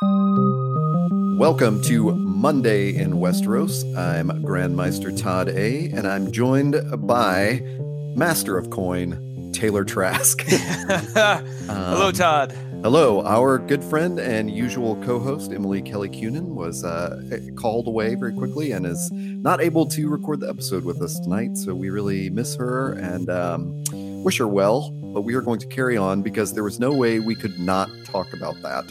Welcome to Monday in Westeros. I'm Grand Maester Todd A, and I'm joined by Master of Coin, Taylor Trask. Hello, Um, Todd. Hello, our good friend and usual co-host Emily Kelly Cunin was uh, called away very quickly and is not able to record the episode with us tonight. So we really miss her and um, wish her well. But we are going to carry on because there was no way we could not talk about that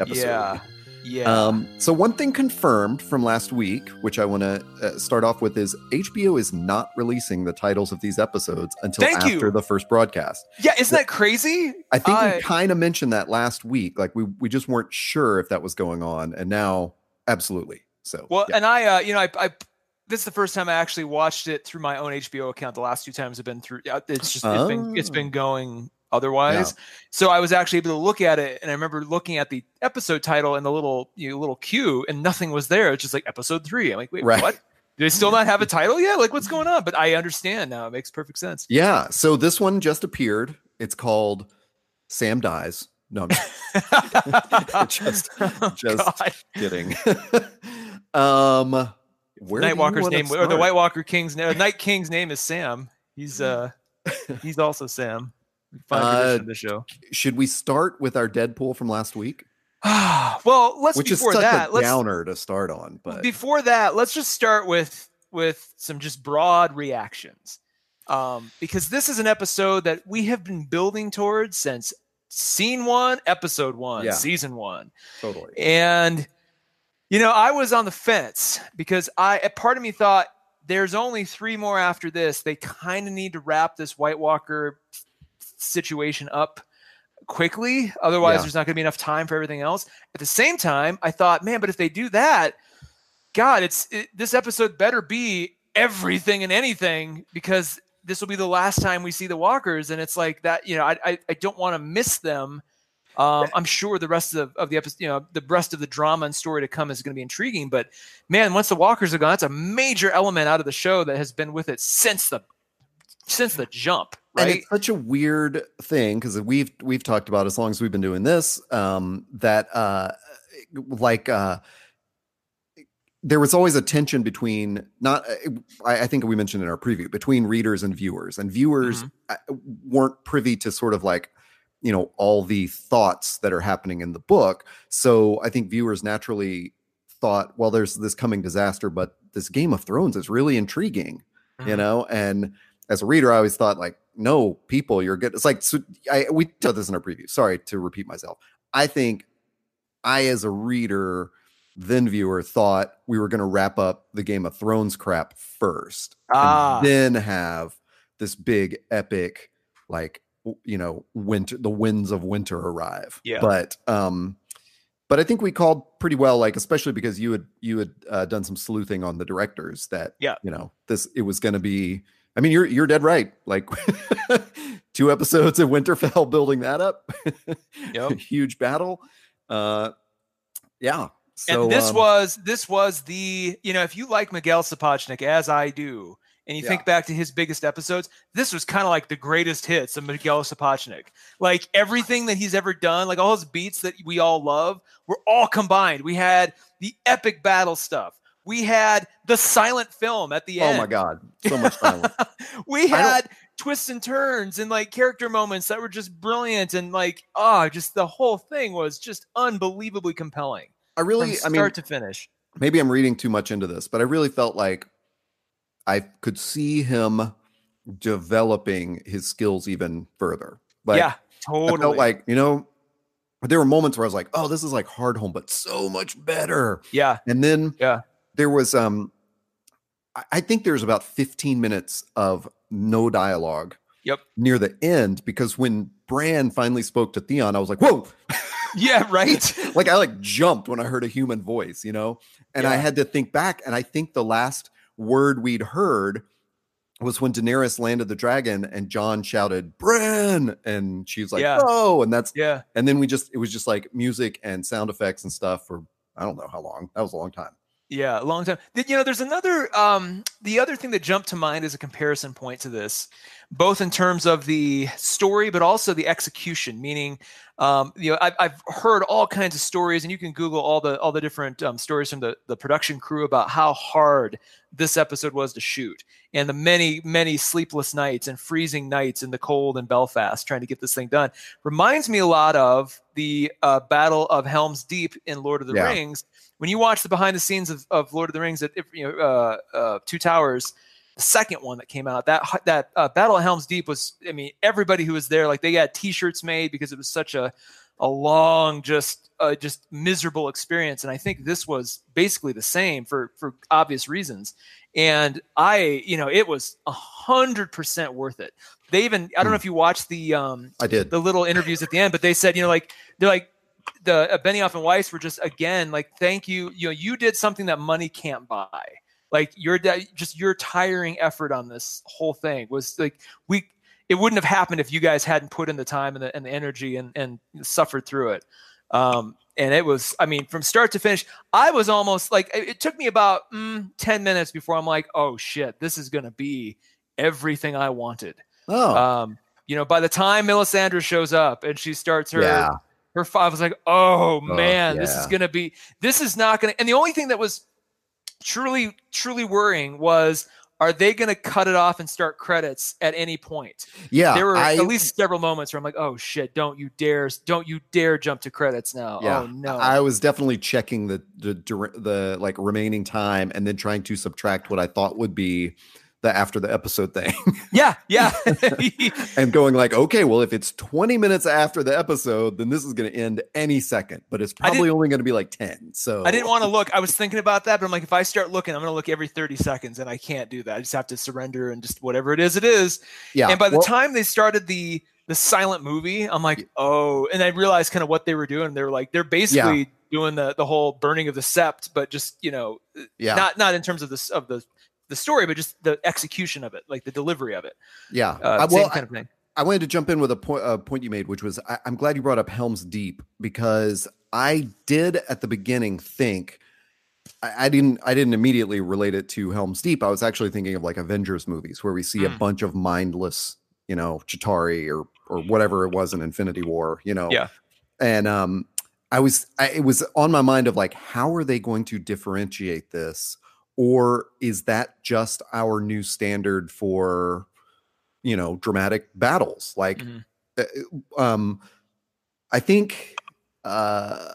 episode. Yeah. Yeah. Um, so one thing confirmed from last week, which I want to uh, start off with, is HBO is not releasing the titles of these episodes until Thank you. after the first broadcast. yeah. Isn't that crazy? I think I- we kind of mentioned that last week. Like we we just weren't sure if that was going on, and now absolutely. So Well, yeah. and I, uh, you know, I, I, this is the first time I actually watched it through my own HBO account. The last two times have been through. yeah, It's just it's been it's Oh. been going otherwise. So I was actually able to look at it, and I remember looking at the episode title and the little you know, little cue, and nothing was there. It's just like episode three. I'm like, wait, Right. what? Do they still not have a title yet? Like, what's going on? But I understand now. It makes perfect sense. yeah. So this one just appeared. It's called Sam Dies. No, I'm just Oh, just God. kidding. um, where Nightwalker's name or the? White Walker King's name, Night King's name is Sam. He's uh he's also Sam. Fun Uh, the show. Should we start with our Deadpool from last week? well, let's Which is before such that, a let's downer to start on, but before that, let's just start with with some just broad reactions. Um, because this is an episode that we have been building towards since scene one, episode one, Yeah. season one. totally. And you know, I was on the fence because I a part of me thought there's only three more after this. They kind of need to wrap this White Walker situation up quickly. Otherwise, Yeah. there's not going to be enough time for everything else. At the same time, I thought, man, but if they do that, God, it's it, this episode better be everything and anything because this will be the last time we see the Walkers, and it's like that. You know, I I, I don't want to miss them. Um, I'm sure the rest of the, of the episode, you know, the rest of the drama and story to come is going to be intriguing. But man, once the Walkers are gone, that's a major element out of the show that has been with it since the since the jump, And it's such a weird thing because we've we've talked about as long as we've been doing this um, that uh, like uh, there was always a tension between not I, I think we mentioned in our preview between readers and viewers and viewers uh, weren't privy to sort of like you know all the thoughts that are happening in the book. So i think viewers naturally thought well there's this coming disaster but this game of thrones is really intriguing you Mhm. know? And as a reader i always thought like no people you're good it's like so i we did this in our preview sorry to repeat myself i think i as a reader then viewer thought we were going to wrap up the game of thrones crap first Ah. and then have this big epic like you know winter the winds of winter arrive Yeah. but um but i think we called pretty well like especially because you had you had uh, done some sleuthing on the directors that Yeah. you know this it was going to be i mean you're you're dead right like two episodes of winterfell building that up Yep. huge battle uh yeah so and this um, was this was the you know if you like Miguel Sapochnik as I do, and you Yeah. think back to his biggest episodes, this was kind of like the greatest hits of Miguel Sapochnik. Like everything that he's ever done, like all his beats that we all love, were all combined. We had the epic battle stuff. We had the silent film at the oh end. Oh my god so much silence we had twists and turns and like character moments that were just brilliant and like oh just the whole thing was just unbelievably compelling i really i start mean to finish maybe I'm reading too much into this, but I really felt like I could see him developing his skills even further. Like yeah I totally felt like, you know, there were moments where I was like, oh, this is like Hardhome, but so much better. yeah And then Yeah. There was um I- think there's about 15 minutes of no dialogue Yep. near the end because when Bran finally spoke to Theon, I was like, whoa. yeah right like I like jumped when I heard a human voice, you know, and I had to think back. And I think the last word we'd heard was when Daenerys landed the dragon and Jon shouted Bran, and she was like, Yeah. "Oh!" And that's yeah and then we just it was just like music and sound effects and stuff for I don't know how long. That was a long time. Yeah, a long time. You know, there's another. Um, the other thing that jumped to mind as a comparison point to this both in terms of the story, but also the execution. Meaning, um, you know, I've, I've heard all kinds of stories, and you can Google all the all the different um, stories from the the production crew about how hard this episode was to shoot, and the many many sleepless nights and freezing nights in the cold in Belfast trying to get this thing done. Reminds me a lot of the uh, Battle of Helm's Deep in Lord of the Yeah. Rings. When you watch the behind the scenes of, of Lord of the Rings at you know uh, uh, Two Towers, the second one that came out that that uh, battle of helms deep was i mean everybody who was there like they got t-shirts made because it was such a a long just uh, just miserable experience. And i think this was basically the same for for obvious reasons. And i you know it was a hundred percent worth it. They even i don't know if you watched the um I did. the little interviews at the end, but they said, you know, like they're like the uh, Benioff and Weiss were just again like, thank you, you know, you did something that money can't buy. Like your de- just your tiring effort on this whole thing was like we. It wouldn't have happened if you guys hadn't put in the time and the, and the energy and, and suffered through it. Um, and it was, I mean, from start to finish, I was almost like, it, it took me about mm, 10 minutes before I'm like, oh shit, this is going to be everything I wanted Oh, um, you know, by the time Melisandre shows up and she starts her yeah. Her five, was like, oh, oh man, this is gonna be this is not gonna and the only thing that was truly, truly worrying was are they gonna cut it off and start credits at any point? Yeah. there were I, at least several moments where I'm like, oh shit, don't you dare don't you dare jump to credits now. Yeah, Oh no. I was definitely checking the, the dur- the like remaining time and then trying to subtract what I thought would be the after the episode thing yeah, yeah. and going like, okay, well, if it's 20 minutes after the episode, then this is going to end any second, but it's probably only going to be like 10. So I didn't want to look. I was thinking about that, but I'm like, if I start looking, I'm going to look every 30 seconds, and I can't do that. I just have to surrender and just whatever it is, it is. yeah. and by the well, time they started the the silent movie, I'm like, oh, and I realized kind of what they were doing. They were like, they're basically doing the the whole burning of the sept, but just you know, yeah, not not in terms of this of the the story, but just the execution of it, like the delivery of it. yeah. Uh, I, same well, kind of thing. I wanted to jump in with a point, a point you made, which was I, I'm glad you brought up Helm's Deep because I did at the beginning think I, I didn't I didn't immediately relate it to Helm's Deep. I was actually thinking of like Avengers movies where we see a Mm. bunch of mindless, you know, Chitauri or or whatever it was in Infinity War, you know. Yeah. And um I was I, it was on my mind of like how are they going to differentiate this or is that just our new standard for you know dramatic battles? Like Mhm. uh, um i think uh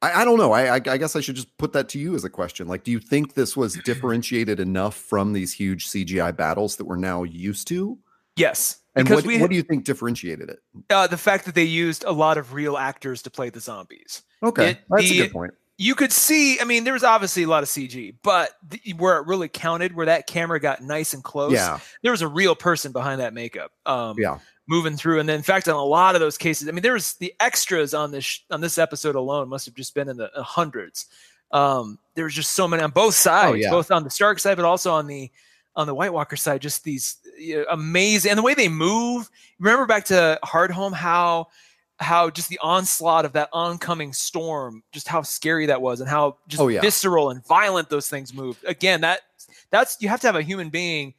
I, I don't know. I, I i guess i should just put that to you as a question. Like do you think this was differentiated enough from these huge cgi battles that we're now used to? Yes, and what, we what do you think differentiated it? Uh, the fact that they used a lot of real actors to play the zombies. okay It- that's the- a good point you could see i mean there was obviously a lot of cg but the, where it really counted where that camera got nice and close yeah there was a real person behind that makeup um Yeah. moving through and then in fact in a lot of those cases i mean there was the extras on this sh- on this episode alone must have just been in the uh, hundreds um there was just so many on both sides Oh, yeah. both on the stark side but also on the on the white walker side just these you know, amazing and the way they move remember back to Hardhome how how just the onslaught of that oncoming storm, just how scary that was, and how just Oh, yeah. visceral and violent those things moved. Again, that that's you have to have a human being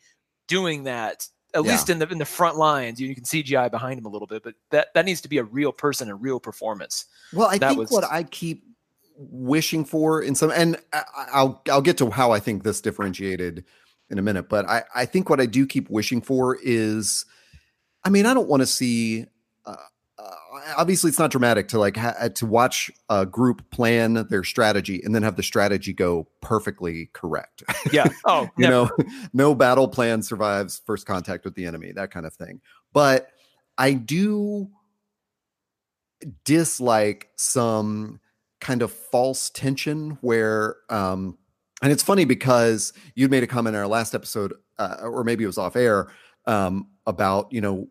doing that. At Yeah. least in the in the front lines, you, you can CGI behind him a little bit, but that that needs to be a real person and real performance. Well, I That think was- what I keep wishing for in some, and I, I'll I'll get to how I think this differentiated in a minute, but I I think what I do keep wishing for is, I mean, I don't want to see. Uh, uh, obviously, it's not dramatic to like ha- to watch a group plan their strategy and then have the strategy go perfectly correct. Yeah. Oh, you never. know no battle plan survives first contact with the enemy that kind of thing but i do dislike some kind of false tension where um and it's funny because you'd made a comment in our last episode uh, or maybe it was off air um about you know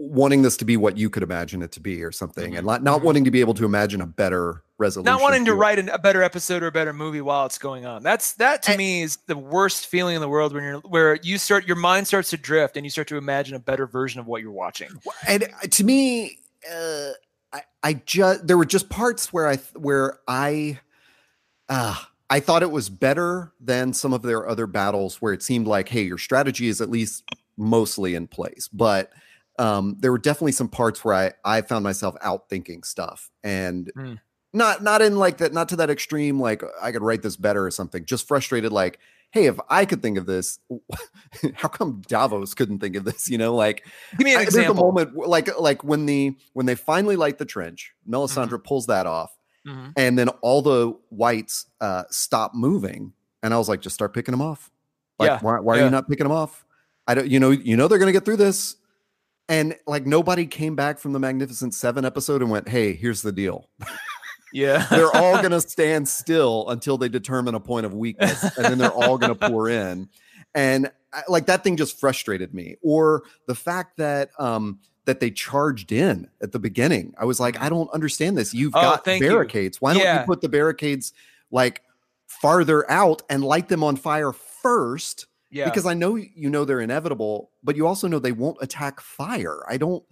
wanting this to be what you could imagine it to be or something and not, not Mhm. wanting to be able to imagine a better resolution not wanting to write an, a better episode or a better movie while it's going on. That's that to And- me is the worst feeling in the world when you're where you start your mind starts to drift and you start to imagine a better version of what you're watching. and uh, to me uh i i just there were just parts where i where i uh i thought it was better than some of their other battles where it seemed like hey your strategy is at least mostly in place, but um, there were definitely some parts where I I found myself outthinking stuff and Mm. not not in like that not to that extreme like I could write this better or something. Just frustrated like, hey, if I could think of this, how come Davos couldn't think of this? You know, like Give me an I- there's a moment like like when the when they finally light the trench, Melisandre pulls that off, Mhm. and then all the whites uh stop moving, and I was like, just start picking them off. Like, Yeah, why, why are yeah. you not picking them off? I don't, you know, you know they're gonna get through this, and like nobody came back from the Magnificent Seven episode and went, hey, here's the deal. Yeah. They're all gonna stand still until they determine a point of weakness, and then they're all gonna pour in. And I- like that thing just frustrated me. Or the fact that um that they charged in at the beginning. I was like, I don't understand this. You've Oh, got thank you. barricades. Why don't you put the barricades like farther out and light them on fire first? Yeah. Because I know you know they're inevitable, but you also know they won't attack fire. I don't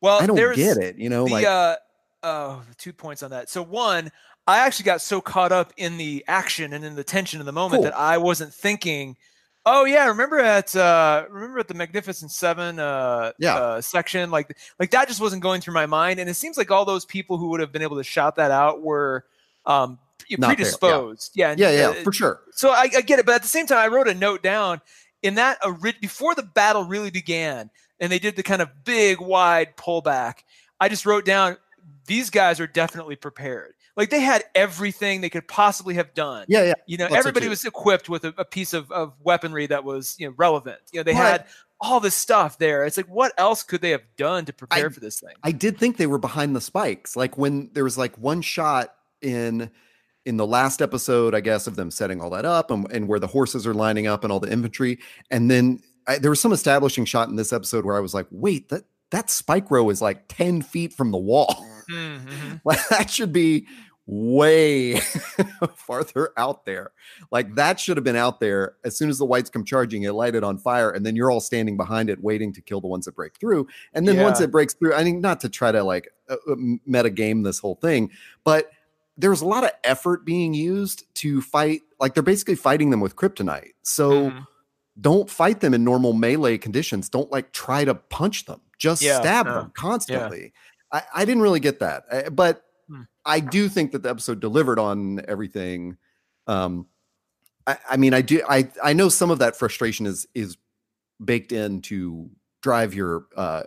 well, I don't get it. You know, the like uh, uh, two points on that. So one, I actually got so caught up in the action and in the tension of the moment Cool. that I wasn't thinking. Oh yeah, remember at uh, remember at the Magnificent Seven uh, Yeah. uh, section, like like that just wasn't going through my mind, and it seems like all those people who would have been able to shout that out were um, pre- Not there, yeah. predisposed. Yeah, yeah, yeah, uh, for sure. so I, I get it, but at the same time, I wrote a note down in that before the battle really began, and they did the kind of big, wide pullback. I just wrote down these guys are definitely prepared. Like they had everything they could possibly have done. Yeah, yeah. You know, That's everybody was equipped with a, a piece of, of weaponry that was you know relevant. You know, they Right. had all this stuff there. It's like, what else could they have done to prepare I- for this thing? I did think they were behind the spikes. Like when there was like one shot in in the last episode, I guess, of them setting all that up and, and where the horses are lining up and all the infantry. And then I, there was some establishing shot in this episode where I was like, wait, that that spike row is like 10 feet from the wall. Mhm. like that should be way farther out there. Like that should have been out there as soon as the whites come charging, it light it on fire, and then you're all standing behind it waiting to kill the ones that break through. And then once it breaks through, I mean, not to try to like uh, meta game this whole thing, but there was a lot of effort being used to fight. Like they're basically fighting them with kryptonite. So Mhm. don't fight them in normal melee conditions. Don't like try to punch them. Just Yeah, stab yeah, them constantly. I, I didn't really get that, Uh, but Hmm. I do think that the episode delivered on everything. Um, I, I mean, I do. I I know some of that frustration is is baked in to drive your uh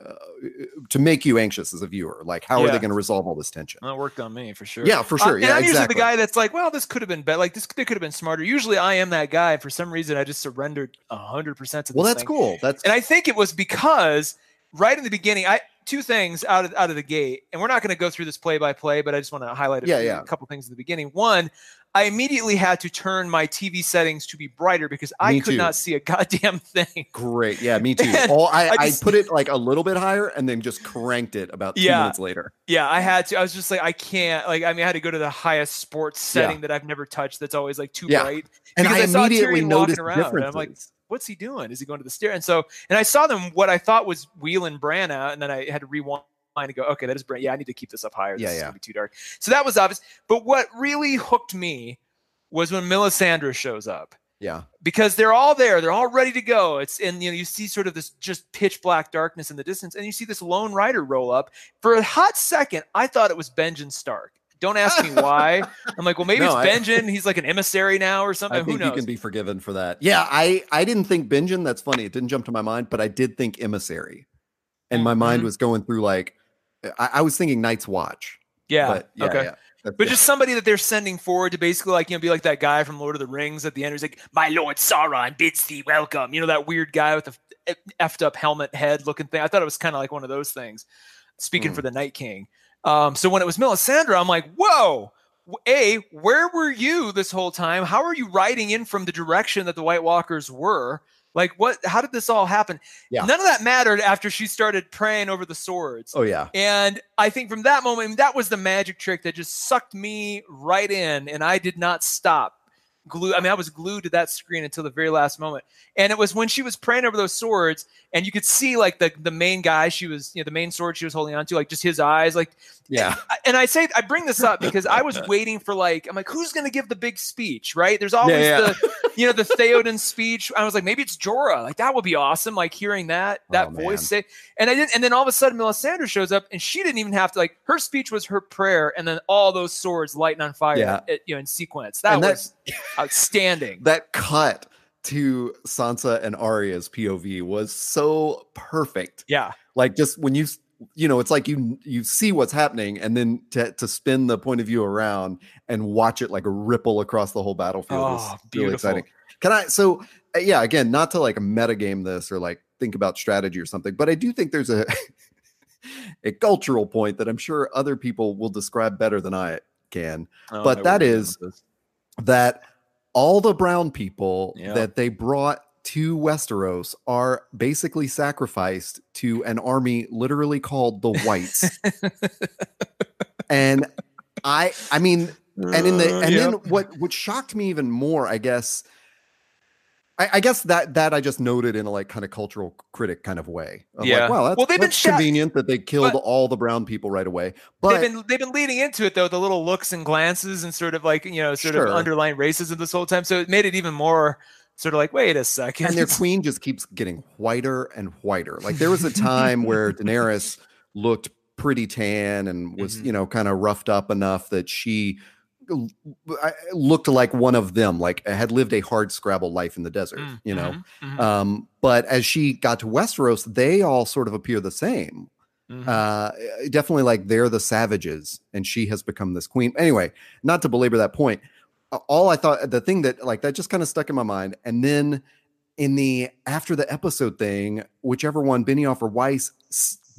to make you anxious as a viewer. Like, how are they going to resolve all this tension? That worked on me for sure. Yeah, for Uh, sure. and yeah, I'm exactly. usually the guy that's like, well, this could have been better. Like this, they could have been smarter. Usually, I am that guy. For some reason, I just surrendered hundred percent to well, that's thing. cool. That's And I think it was because right in the beginning, I two things out of out of the gate, and we're not going to go through this play by play, but I just want to highlight a, Yeah, few- yeah. a couple things at the beginning. One, I immediately had to turn my TV settings to be brighter because I Me could too. not see a goddamn thing. great. Yeah, me too. And All I, I I, put it like a little bit higher and then just cranked it about two Yeah. minutes later. Yeah, I had to. I was just like, I can't. Like, I mean, I had to go to the highest sports Yeah. setting that I've never touched. That's always like too Yeah. bright. And I I saw immediately Tyrion noticed around, and I'm like, what's he doing? Is he going to the stair? And so, and I saw them what I thought was wheeling Bran out, and then I had to rewind and go, okay, that is Bran. Yeah, I need to keep this up higher. This Yeah, is gonna be too dark. So that was obvious. But what really hooked me was when Melisandre shows up yeah. because they're all there, they're all ready to go. It's and you know you see sort of this just pitch black darkness in the distance, and you see this lone rider roll up. For a hot second, I thought it was Benjen Stark. Don't ask me why. I'm like, well, maybe No, it's I- Benjen. He's like an emissary now or something. I Who think you knows? can be forgiven for that. Yeah, I I didn't think Benjen. That's funny. It didn't jump to my mind, but I did think emissary, and my mind Mhm. was going through like I, I was thinking Night's Watch. yeah. but yeah, okay. yeah. That's- But yeah. just somebody that they're sending forward to basically like you know be like that guy from Lord of the Rings at the end who's like, "My Lord Sauron bids thee welcome." You know that weird guy with the effed up helmet head looking thing. I thought it was kind of like one of those things. Speaking Hmm. for the Night King. Um, so when it was Melisandre, I'm like, "Whoa." A, where were you this whole time? How are you riding in from the direction that the White Walkers were? Like, what? How did this all happen? Yeah. None of that mattered after she started praying over the swords. oh yeah, And I think from that moment, that was the magic trick that just sucked me right in, and I did not stop. Glued. I mean, I was glued to that screen until the very last moment. And it was when she was praying over those swords, and you could see like the the main guy she was, you know, the main sword she was holding on to, like just his eyes, like Yeah. And, I say I bring this up because I was waiting for like I'm like who's going to give the big speech, right? There's always yeah. the you know the Theoden speech. I was like maybe it's Jorah, like that would be awesome, like hearing that oh, that Oh, voice man. say. And I didn't. And then all of a sudden, Melisandre shows up, and she didn't even have to like her speech was her prayer, and then all those swords lighting on fire, Yeah. it- you know, in sequence. That And that- was outstanding. that cut to Sansa and Arya's POV was so perfect. yeah, Like just when you you know, it's like you you see what's happening and then to to spin the point of view around and watch it like ripple across the whole battlefield Oh, is really beautiful. exciting. Can I so uh, yeah, again, not to like metagame this or like think about strategy or something, but I do think there's a a cultural point that I'm sure other people will describe better than I can. I don't But know that where we're going is-. That all the brown people Yeah. that they brought to Westeros are basically sacrificed to an army literally called the Whites. and I I mean and in the and then what what shocked me even more, I guess I, I guess that that I just noted in a like kind of cultural critic kind of way. Yeah. Like, wow, that's, Well, they've been that's shot- convenient that they killed but- all the brown people right away. But they've been they've been leading into it though, the little looks and glances and sort of like you know sort Sure. of underlying racism this whole time. So it made it even more sort of like wait a second. and their queen just keeps getting whiter and whiter. Like there was a time where Daenerys looked pretty tan and was, Mhm. you know, kind of roughed up enough that she I- looked like one of them, like had lived a hard scrabble life in the desert, Mm, you know. mhm, mhm, Um, but as she got to Westeros, they all sort of appear the same. mhm. Uh, definitely like they're the savages, and she has become this queen. Anyway, not to belabor that point. All I thought, the thing that like that just kind of stuck in my mind, and then in the after the episode thing, whichever one, Benioff or Weiss,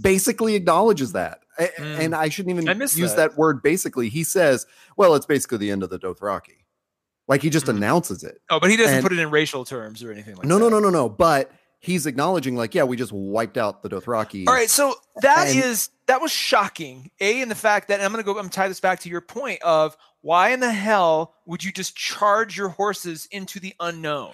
basically acknowledges that, Mm. and I shouldn't even I use that. that. word. Basically, he says, "Well, it's basically the end of the Dothraki." Like he just Mm. announces it. oh, but he doesn't and- put it in racial terms or anything like no, that. no, no, no, no. But he's acknowledging, like, yeah, we just wiped out the Dothraki. All right, so that is And- that was shocking. A in the fact that I'm going to go. I'm gonna tie this back to your point of why in the hell would you just charge your horses into the unknown?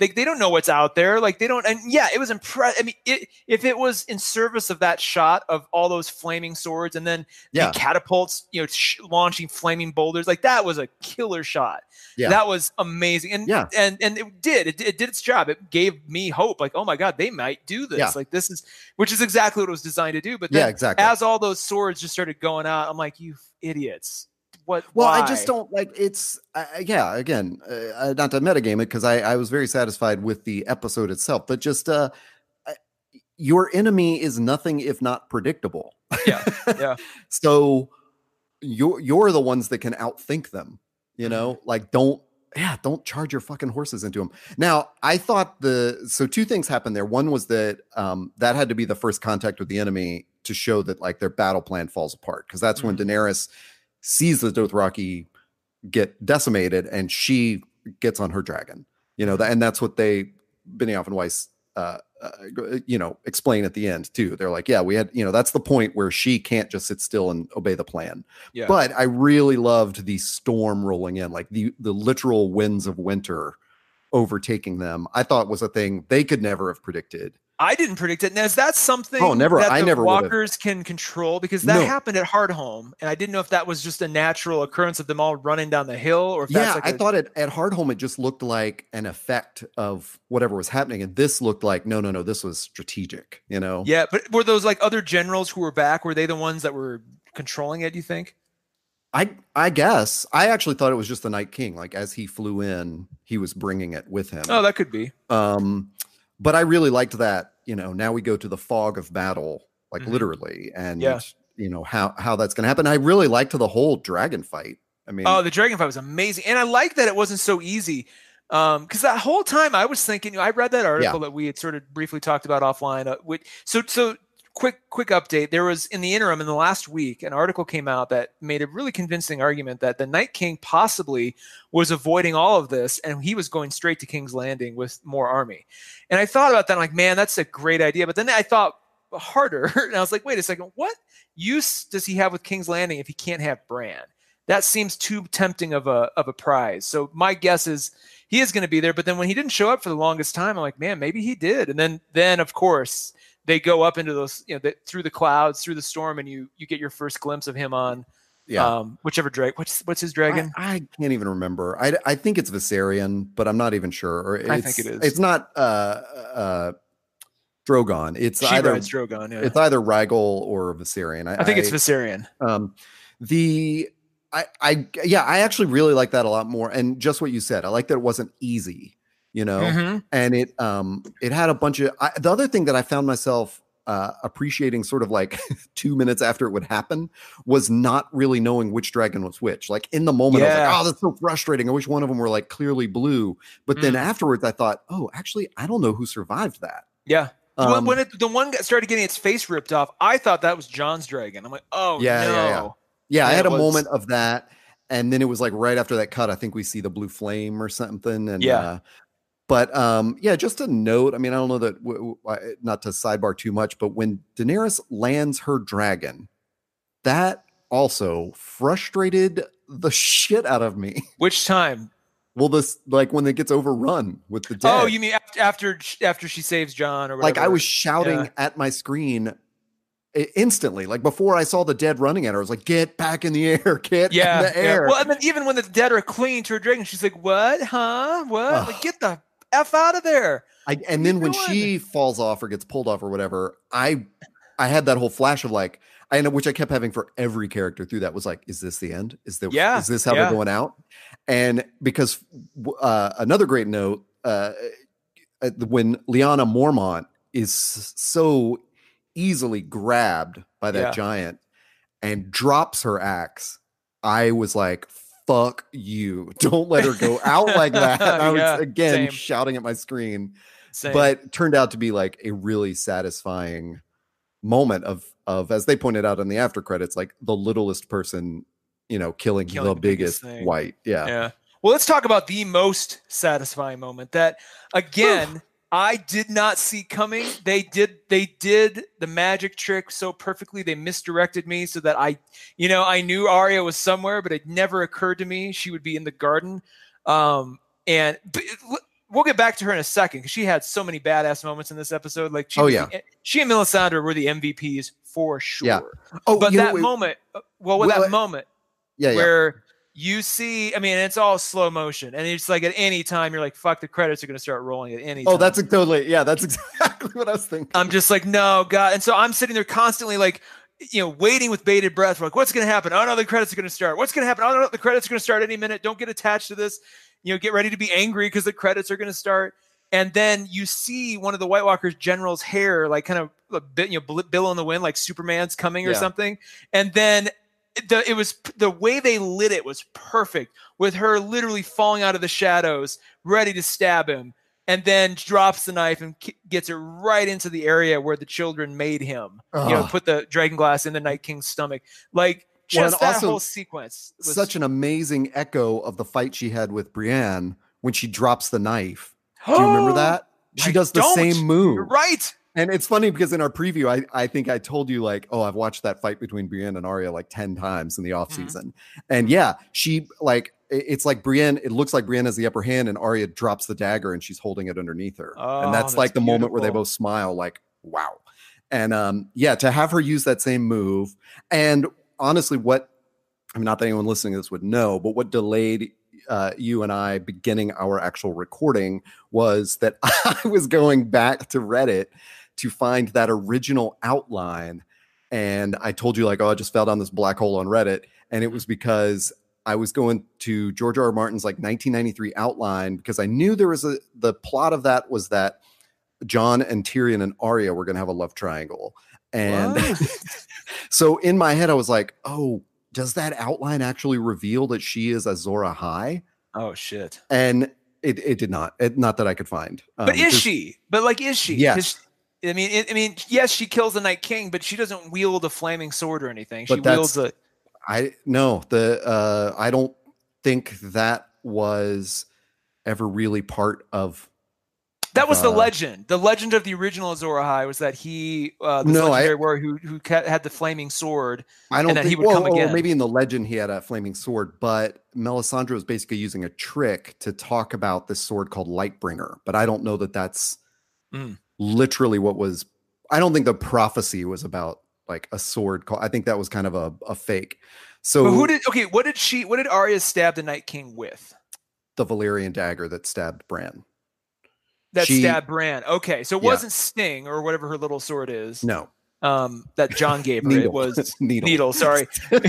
They, they don't know what's out there. Like they don't. And yeah, it was impressive. I mean, it, if it was in service of that shot of all those flaming swords and then Yeah. the catapults, you know, sh- launching flaming boulders, like that was a killer shot. Yeah. that was amazing. And Yeah. and and it did. It, it did its job. It gave me hope. Like, oh my god, they might do this. Yeah. Like this is, which is exactly what it was designed to do. But Yeah, exactly. as all those swords just started going out, I'm like, you idiots. What? Well, I just don't like it's. Uh, yeah, again, uh, uh, not to metagame it because I, I was very satisfied with the episode itself, but just uh, your enemy is nothing if not predictable. Yeah, yeah. so you're you're the ones that can outthink them. You know, Mm-hmm. like don't yeah, don't charge your fucking horses into them. Now, I thought the so two things happened there. One was that um that had to be the first contact with the enemy to show that like their battle plan falls apart because that's when Mhm. Daenerys sees the Dothraki get decimated and she gets on her dragon. You know, and that's what they Benioff and Weiss uh, uh you know explain at the end too. They're like, yeah, we had, you know, that's the point where she can't just sit still and obey the plan. Yeah. But I really loved the storm rolling in, like the the literal winds of winter overtaking them. I thought was a thing they could never have predicted. I didn't predict it. Now, is that something Oh, never- that I the never would've. walkers can control? Because that No. happened at Hardhome, and I didn't know if that was just a natural occurrence of them all running down the hill, or if Yeah, that's like I a- thought it at Hardhome it just looked like an effect of whatever was happening, and this looked like no, no, no, this was strategic. You know, Yeah, but were those like other generals who were back? Were they the ones that were controlling it? Do you think? I I guess I actually thought it was just the Night King. Like as he flew in, he was bringing it with him. Oh, that could be. Um, but I really liked that. You know, now we go to the fog of battle, like Mhm. literally, and Yeah. you know how how that's going to happen. I really liked the whole dragon fight. I mean, Oh, the dragon fight was amazing, and I like that it wasn't so easy. Um, because that whole time I was thinking, I read that article that we had sort of briefly talked about offline. Uh, which, so, so quick, quick update. There was in the interim in the last week, an article came out that made a really convincing argument that the Night King possibly was avoiding all of this, and he was going straight to King's Landing with more army. And I thought about that, I'm like, man, that's a great idea. But then I thought harder, and I was like, wait a second, what use does he have with King's Landing if he can't have Bran? that seems too tempting of a of a prize. So my guess is he is going to be there. But then when he didn't show up for the longest time, I'm like, man, maybe he did. And then then of course they go up into those you know the, through the clouds through the storm, and you you get your first glimpse of him on Yeah. um, whichever drake. What's what's his dragon? I, I can't even remember. I, I think it's Viserion, but I'm not even sure. Or I think it is. It's not uh uh Drogon. It's she either Drogon. Yeah. it's either Rhaegal or Viserion. I think it's Viserion. um the I I yeah, I actually really like that a lot more. And just what you said, I like that it wasn't easy, you know, Mhm. and it um it had a bunch of I, the other thing that I found myself uh, appreciating sort of like two minutes after it would happen was not really knowing which dragon was which. Like in the moment, I was like, oh, that's so frustrating. I wish one of them were like clearly blue. But then Mm. afterwards, I thought, oh, actually, I don't know who survived that. Yeah. When- Um, when it, the one got started getting its face ripped off, I thought that was Jon's dragon. I'm like, oh Yeah, no. yeah, yeah. yeah, I had a was- moment of that. And then it was like right after that cut, I think we see the blue flame or something. And Yeah. uh, but um, yeah, just a note. I mean, I don't know that w- w- not to sidebar too much, but when Daenerys lands her dragon, that also frustrated the shit out of me. Which time? Well, this like when it gets overrun with the dead. Oh, you mean after after after she saves Jon or whatever? like I was shouting Yeah. at my screen instantly. Like before I saw the dead running at her, I was like, "Get back in the air! Get yeah, in the yeah. air!" Well, and then even when the dead are clinging to her dragon, she's like, "What? Huh? What? Like, get the f out of there!" I, and then when doing? she falls off or gets pulled off or whatever, I I had that whole flash of like I know which I kept having for every character through that was like, is this the end? Is the Yeah, is this how yeah. they're going out? And because uh, another great note, uh, uh, when Lyanna Mormont is so easily grabbed by that Yeah. giant and drops her axe, I was like, fuck you. Don't let her go out like that. And I was Yeah, again same. shouting at my screen Same. but turned out to be like a really satisfying moment of of as they pointed out in the after credits like the littlest person you know killing, Killing the the biggest biggest white yeah. Yeah. Well, let's talk about the most satisfying moment that again I did not see coming. They did they did the magic trick so perfectly. They misdirected me so that I you know, I knew Arya was somewhere, but it never occurred to me she would be in the garden. Um and but we'll get back to her in a second because she had so many badass moments in this episode. Like she Oh, yeah. she and Melisandre were the MVPs for sure. Yeah. oh But know, that wait, moment, uh, well, with Well, that uh, moment yeah yeah where you see, I mean, it's all slow motion, and it's like at any time you're like, "Fuck, the credits are going to start rolling at any." oh time. that's a totally yeah that's exactly what i was thinking I'm just like, no, God, and so I'm sitting there constantly like, you know, waiting with bated breath. We're like, what's going to happen? Oh no, the credits are going to start. What's going to happen? Oh no, the credits are going to start any minute. Don't get attached to this. You know, get ready to be angry because the credits are going to start. And then you see one of the White Walkers general's hair, like kind of a bit, you know, bill in the wind, like Superman's coming or Yeah. something. And then the it was the way they lit it was perfect, with her literally falling out of the shadows, ready to stab him, and then drops the knife and ki- gets it right into the area where the children made him. You know, put the dragon glass in the Night King's stomach. Like Well, just that whole sequence was such an amazing echo of the fight she had with brienne when she drops the knife do you remember that she I does the don't. same move You're right. And it's funny because in our preview, I, I think I told you like, oh, I've watched that fight between Brienne and Arya like 10 times in the off Mm-hmm. season. And yeah, she like it's like Brienne, it looks like Brienne has the upper hand and Arya drops the dagger and she's holding it underneath her. Oh, and that's, that's like the moment where they both smile, like, wow. And um, yeah, to have her use that same move. And honestly, what I mean, not that anyone listening to this would know, but what delayed uh, you and I beginning our actual recording was that I was going back to Reddit to find that original outline. And I told you, like, oh, I just fell down this black hole on Reddit. And it was because I was going to George R. R. Martin's like 1993 outline because I knew there was a the plot of that was that Jon and Tyrion and Arya were going to have a love triangle. And so in my head, I was like, oh, does that outline actually reveal that she is Azor Ahai? Oh shit. And it, it did not. It, not that I could find. But Um, is 'cause- she? But like, is she? Yes. I mean, it, I mean, yes, she kills the Night King, but she doesn't wield a flaming sword or anything. She wields a. I no the uh I don't think that was ever really part of That was the Uh, legend. The legend of the original Azor Ahai was that he, uh, this No, I- warrior who who had the flaming sword. I don't think he would well, come or again. maybe in the legend he had a flaming sword, but Melisandre was basically using a trick to talk about this sword called Lightbringer. But I don't know that that's Mm. Literally what was. I don't think the prophecy was about like a sword. Called, I think that was kind of a, a fake. So But who did? Okay, what did she? What did Arya stab the Night King with? the Valyrian dagger that stabbed Bran? That She- stabbed Bran. Okay, so it Yeah. wasn't Sting or whatever her little sword is. No, Um, that Jon gave her. It was needle. needle. Sorry, that's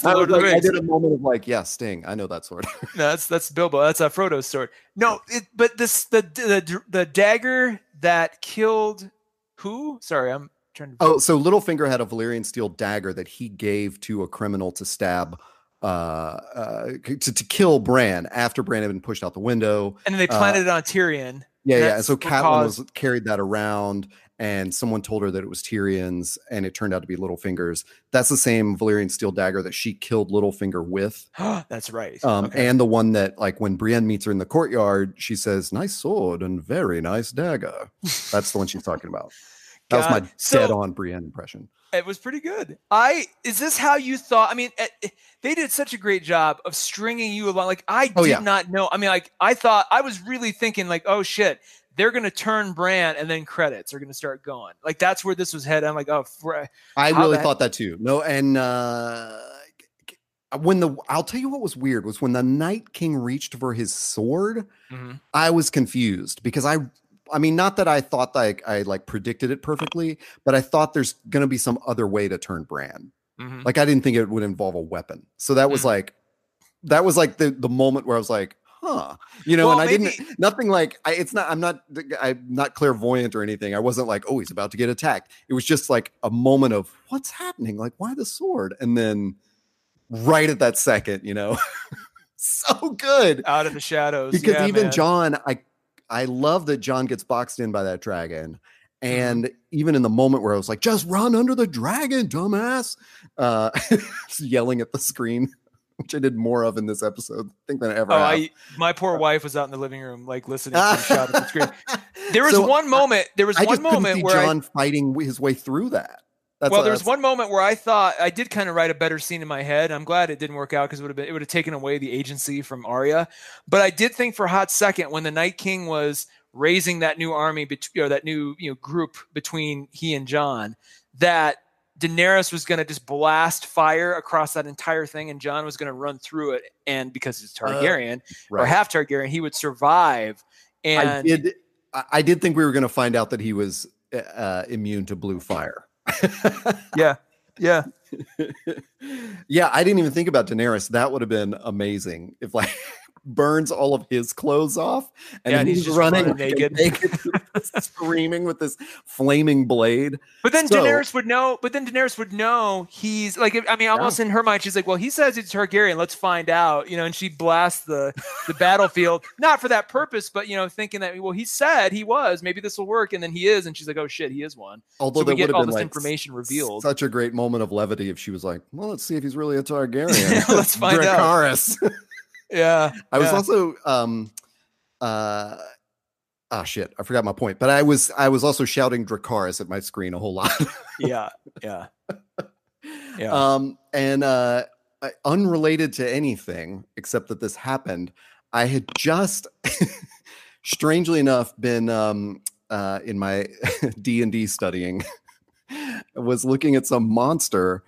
the I, Lord of the like, I did a moment of like, yeah, Sting. I know that sword. No, that's that's Bilbo. That's a Frodo's sword. No, it, but this the the the dagger that killed who? Sorry, I'm trying to. Oh, so Littlefinger had a Valyrian steel dagger that he gave to a criminal to stab, uh, uh, to, to kill Bran after Bran had been pushed out the window. and then they uh, planted it on Tyrion. Yeah, yeah. And so Catelyn was carried that around, and someone told her that it was Tyrion's, and it turned out to be Littlefinger's. That's the same Valyrian steel dagger that she killed Littlefinger with, that's right. um, Okay. and the one that, like, when Brienne meets her in the courtyard, she says, "Nice sword and very nice dagger." That's the one she's talking about. That was my God. So- dead-on Brienne impression. It was pretty good. I is this how you thought? I mean, eh, eh, they did such a great job of stringing you along. Like I Oh, did yeah. not know. I mean, like I thought I was really thinking like, oh shit, they're gonna turn Bran and then credits are gonna start going. Like that's where this was headed. I'm like, oh, fr- I really thought that too. No, and uh when the I'll tell you what was weird was when the Night King reached for his sword, Mhm. I was confused because I I mean not that I thought like I like predicted it perfectly, but I thought there's going to be some other way to turn Bran. Mhm. Like I didn't think it would involve a weapon. So that was Mm. like that was like the the moment where I was like, huh. You know, Well, and I maybe- didn't nothing like I it's not I'm not I'm not clairvoyant or anything. I wasn't like, oh, he's about to get attacked. It was just like a moment of what's happening? Like, why the sword? And then right at that second, you know, so good. out of the shadows. Because Yeah, even man. Jon, I I love that Jon gets boxed in by that dragon. Mm-hmm. And even in the moment where I was like, just run under the dragon, dumbass, uh, yelling at the screen, which I did more of in this episode, I think, than I ever Oh, have. I my poor uh, wife was out in the living room, like listening to shout at the screen. There was So, one moment. There was I one moment where I Jon fighting his way through that. That's well, all- there was one moment where I thought I did kind of write a better scene in my head. I'm glad it didn't work out because it would have been it would have taken away the agency from Arya. But I did think for a hot second when the Night King was raising that new army, bet- or that new you know group between he and Jon, that Daenerys was going to just blast fire across that entire thing, and Jon was going to run through it. And because he's Targaryen or right. half Targaryen, he would survive. And I did. I, I did think we were going to find out that he was uh, immune to blue fire. yeah, yeah. yeah, I didn't even think about Daenerys. That would have been amazing if like burns all of his clothes off and Yeah, then he's he's just running running naked. naked screaming with this flaming blade. But then So- Daenerys would know. But then Daenerys would know he's like. I mean, almost in her mind, she's like, "Well, he says he's Targaryen. Let's find out." You know, and she blasts the the battlefield, not for that purpose, but you know, thinking that well, he said he was. Maybe this will work, and then he is, and she's like, "Oh shit, he is one." Although So we get all been this like information revealed. Such a great moment of levity if she was like, "Well, let's see if he's really a Targaryen." Let's find out. Yeah, I was yeah. also um uh ah shit, I forgot my point. But I was I was also shouting Dracarys at my screen a whole lot. yeah, yeah, yeah. Um and uh unrelated to anything except that this happened, I had just strangely enough been um uh in my D&D studying was looking at some monster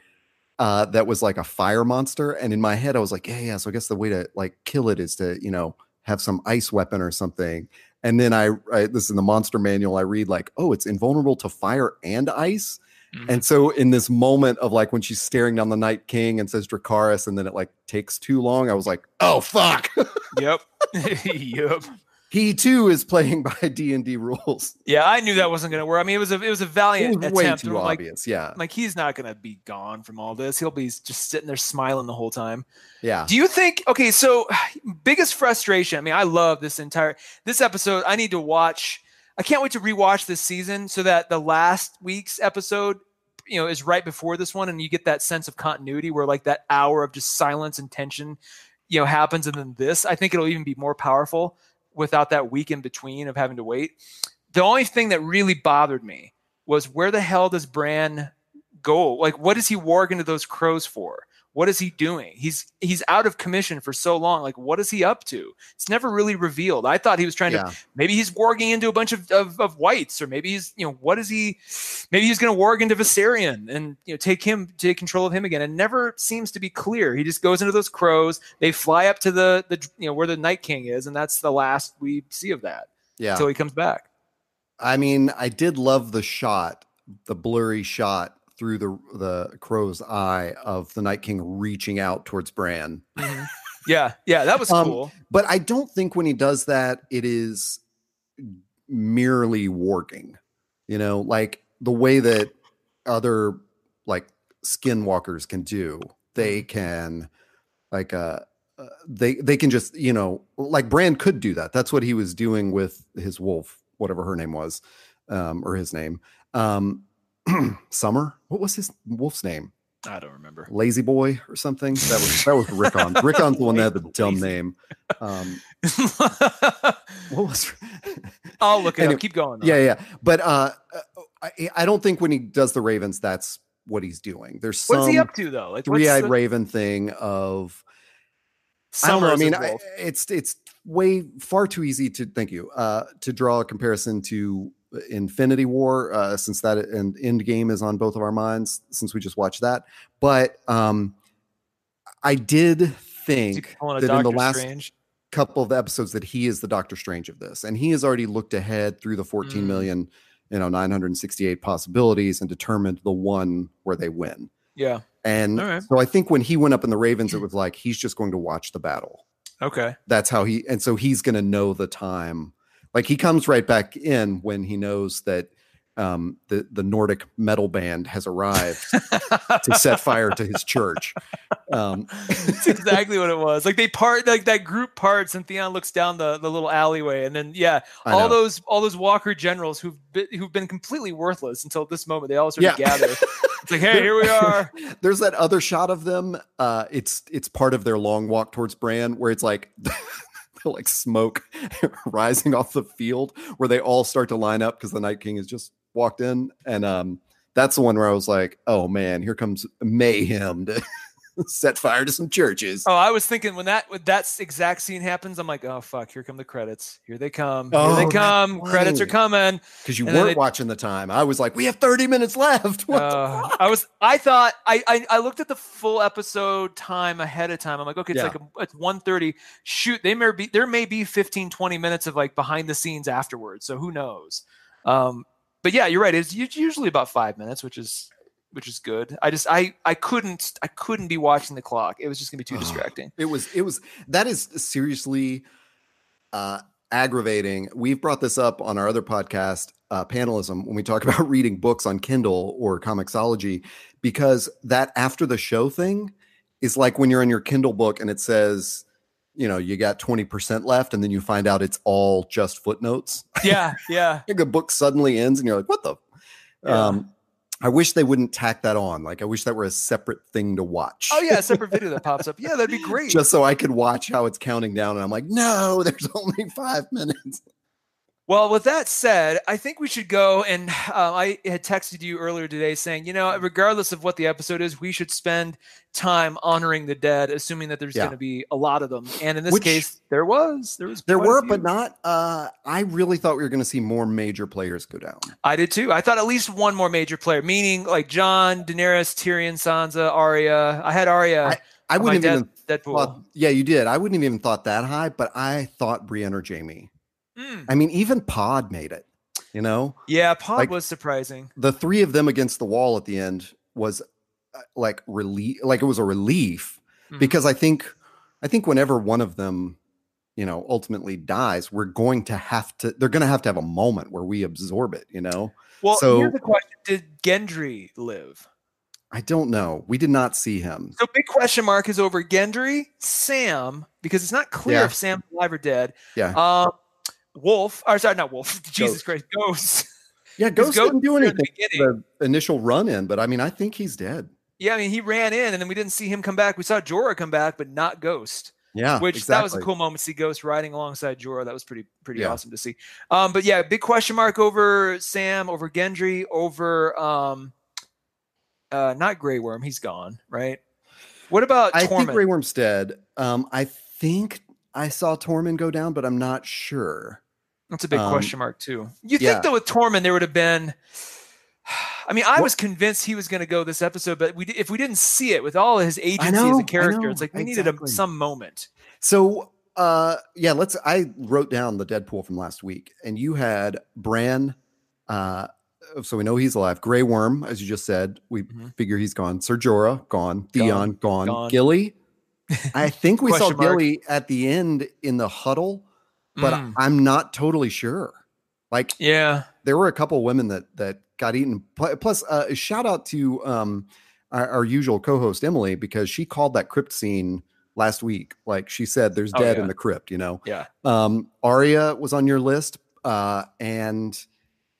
uh, that was like a fire monster. And in my head, I was like, yeah, yeah. So I guess the way to like kill it is to, you know, have some ice weapon or something. And then I, I this is in the monster manual, I read like, oh, it's invulnerable to fire and ice. Mhm. And so in this moment of like when she's staring down the Night King and says Dracarys, and then it like takes too long, I was like, oh fuck. yep, yep. He too is playing by D and D rules. Yeah, I knew that wasn't gonna work. I mean, it was a it was a It valiant was way attempt. too I'm like, obvious. Yeah. like he's not gonna be gone from all this. He'll be just sitting there smiling the whole time. Yeah. Do you think? Okay, so biggest frustration. I mean, I love this entire this episode. I need to watch. I can't wait to rewatch this season so that the last week's episode, you know, is right before this one, and you get that sense of continuity where like that hour of just silence and tension, you know, happens, and then this. I think it'll even be more powerful. Without that week in between of having to wait. The only thing that really bothered me was where the hell does Bran go? Like, what is he warging to those crows for? What is he doing? He's he's out of commission for so long. Like, what is he up to? It's never really revealed. I thought he was trying Yeah. to maybe he's warging into a bunch of, of, of whites, or maybe he's you know what is he? Maybe he's going to warg into Viserion and you know take him take control of him again. It never seems to be clear. He just goes into those crows. They fly up to the the you know where the Night King is, and that's the last we see of that Yeah. until he comes back. I mean, I did love the shot, the blurry shot through the the crow's eye of the Night King reaching out towards Bran. Yeah, yeah, that was Um, cool. But I don't think when he does that, it is merely warging. You know, like the way that other like skinwalkers can do. They can like uh uh, they they can just you know like Bran could do that. That's what he was doing with his wolf, whatever her name was, um, or his name. Um, Summer. What was his wolf's name? I don't remember. Lazy Boy or something. That was that was Rickon. Rickon's the one that had the dumb name. Um, what was? I'll look it Anyway, up. Keep going. though. yeah, yeah. But uh, I, I don't think when he does the Ravens, that's what he's doing. There's some What's he up to though? Like three-eyed the- raven thing of I don't know. I mean, I, it's it's way far too easy to thank you uh, to draw a comparison to Infinity War uh, since that and Endgame is on both of our minds since we just watched that. But um, I did think that in the last Strange? couple of episodes that he is the Doctor Strange of this, and he has already looked ahead through the 14 Mm. million, you know, 968 possibilities and determined the one where they win. Yeah. And right. so I think when he went up in the Ravens, it was like he's just going to watch the battle. Okay. That's how he, and so he's going to know the time. Like he comes right back in when he knows that um, the the Nordic metal band has arrived to set fire to his church. Um, That's exactly what it was. Like they part, like that group parts, and Theon looks down the, the little alleyway, and then yeah, all those all those Walker generals who've been, who've been completely worthless until this moment. They all sort of Yeah. gather. It's like, hey, here we are. There's that other shot of them. Uh, it's it's part of their long walk towards Bran, where it's like like smoke rising off the field, where they all start to line up because the Night King has just walked in, and um, that's the one where I was like, oh man, here comes mayhem to set fire to some churches. Oh, I was thinking when that when that exact scene happens, I'm like, oh fuck, here come the credits. Here they come. Here Oh, they come. Credits are coming. Because you and weren't it- watching the time. I was like, we have 30 minutes left. Uh? I was. I thought. I, I. I looked at the full episode time ahead of time. I'm like, okay, it's Yeah. like a, it's 1:30. Shoot, they may be. There may be 15, 20 minutes of like behind the scenes afterwards. So who knows? Um, but yeah, you're right. It's usually about five minutes, which is which is good. I just I I couldn't I couldn't be watching the clock. It was just gonna be too distracting. It was it was that is seriously uh aggravating. We've brought this up on our other podcast, uh panelism, when we talk about reading books on Kindle or Comixology, because that after the show thing is like when you're in your Kindle book and it says, you know, you got 20% left, and then you find out it's all just footnotes. yeah, yeah. Like a book suddenly ends and you're like, what the Yeah. um I wish they wouldn't tack that on. Like I wish that were a separate thing to watch. Oh yeah, a separate video that pops up. Yeah, that'd be great. just so I could watch how it's counting down. And I'm like, no, there's only five minutes. Well, with that said, I think we should go. And uh, I had texted you earlier today saying, you know, regardless of what the episode is, we should spend time honoring the dead, assuming that there's Yeah. going to be a lot of them. And in this Which- case, there was. There was. There were, but not. Uh, I really thought we were going to see more major players go down. I did too. I thought at least one more major player, meaning like Jon, Daenerys, Tyrion, Sansa, Arya. I had Arya. I my wouldn't even Dead- Deadpool. thought. Yeah, you did. I wouldn't even thought that high, but I thought Brienne or Jaime. Mm. I mean, even Pod made it. You know, Yeah, Pod Like- was surprising. the three of them against the wall at the end was uh, like relief. Like it was a relief Mhm. because I think, I think whenever one of them, you know, ultimately dies, we're going to have to. They're going to have to have a moment where we absorb it. You know. Well, so- here's the question: Did Gendry live? I don't know. We did not see him. So big question mark is over Gendry, Sam, because it's not clear Yeah. if Sam's alive or dead. Yeah. Um, Wolf, or sorry, not Wolf. Jesus Christ, Ghost. Yeah, Ghost, Ghost didn't do anything the the initial run in, but I mean, I think he's dead. Yeah, I mean he ran in, and then we didn't see him come back. We saw Jorah come back, but not Ghost. Yeah, which that was a cool moment to see Ghost riding alongside Jorah. That was pretty pretty Yeah. awesome to see. Um, but yeah, big question mark over Sam, over Gendry, over um, uh, not Grey Worm. He's gone, right? What about I Tormund? think Grey Worm's dead. Um, I think I saw Tormund go down, but I'm not sure. That's a big Um, question mark too. You yeah. think though with Tormund there would have been? I mean, I What- was convinced he was going to go this episode, but we if we didn't see it with all his agency as know, a I character, know, it's like we needed a, some moment. So, uh, yeah, let's. I wrote down the Deadpool from last week, and you had Bran. Uh, so we know he's alive. Grey Worm, as you just said, we Mhm. figure he's gone. Sir Jorah gone. Theon gone. Gone. Gilly. I think we saw mark. Gilly at the end in the huddle, but Mm, I'm not totally sure. Like yeah, there were a couple of women that that got eaten. Pl- Plus, uh, a shout out to um, our, our usual co-host Emily because she called that crypt scene last week. Like she said, "There's Oh, dead yeah. in the crypt." You know. yeah, Um, Arya was on your list, uh, and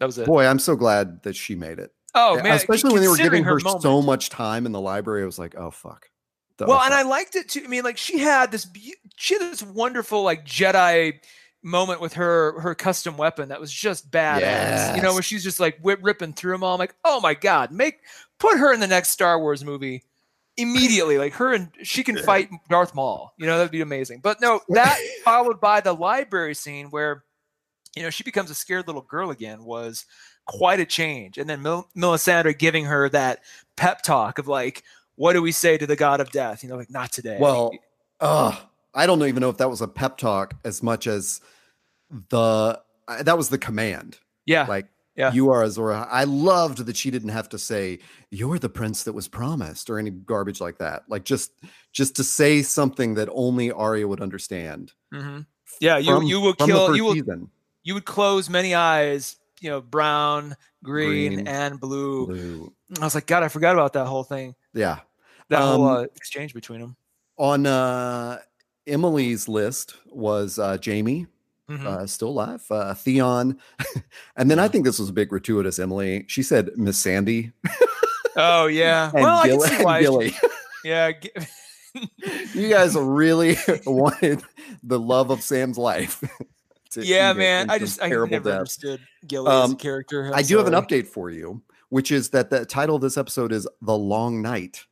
that was it. boy, I'm so glad that she made it. oh man, especially when they were giving her, moment. so much time in the library. I was like, "Oh fuck." The- well oh, and i liked it too i mean like she had this beau- she had this wonderful like jedi moment with her her custom weapon that was just badass. You know where she's just like whip, ripping through them all. I'm like oh my god make put her in the next star wars movie immediately. Like her and she can fight darth maul. You know that'd be amazing. But no that followed by the library scene where you know she becomes a scared little girl again was quite a change. And then Mil- Melisandre giving her that pep talk of like what do we say to the god of death? You know like not today. Well, uh, I don't even know if that was a pep talk as much as the uh, that was the command. yeah Like, Yeah. you are Azora. I loved that she didn't have to say you're the prince that was promised or any garbage like that. Like just just to say something that only Arya would understand. hmm yeah you from- you will kill you will season. you would close many eyes you know brown green, Green, and blue. Blue. i was like god i forgot about that whole thing Yeah. that whole Um, uh, exchange between them On uh Emily's list was uh Jaime, Mhm. uh, still alive, uh, Theon, and then I think this was a bit gratuitous. Emily, she said Missandei oh yeah and, well Gil- i can see why Gilly. yeah you guys really wanted the love of Sam's life. yeah man i just i never death. understood gilly Um, character I'm I do have an update for you, which is that the title of this episode is "The Long Night."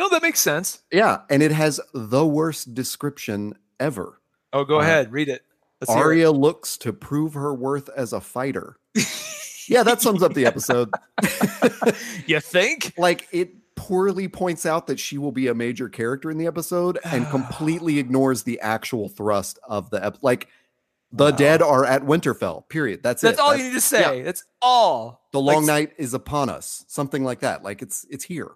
Oh that makes sense Yeah, and it has the worst description ever. oh go Uh, ahead read it Let's hear it. Arya looks to prove her worth as a fighter. yeah, that sums up the episode. you think like it poorly points out that she will be a major character in the episode and completely ignores the actual thrust of the ep- like the Wow. dead are at Winterfell. Period. That's, it. that's it. all That's- you need to say that's all The Like, long night is upon us. Something like that. Like it's it's here.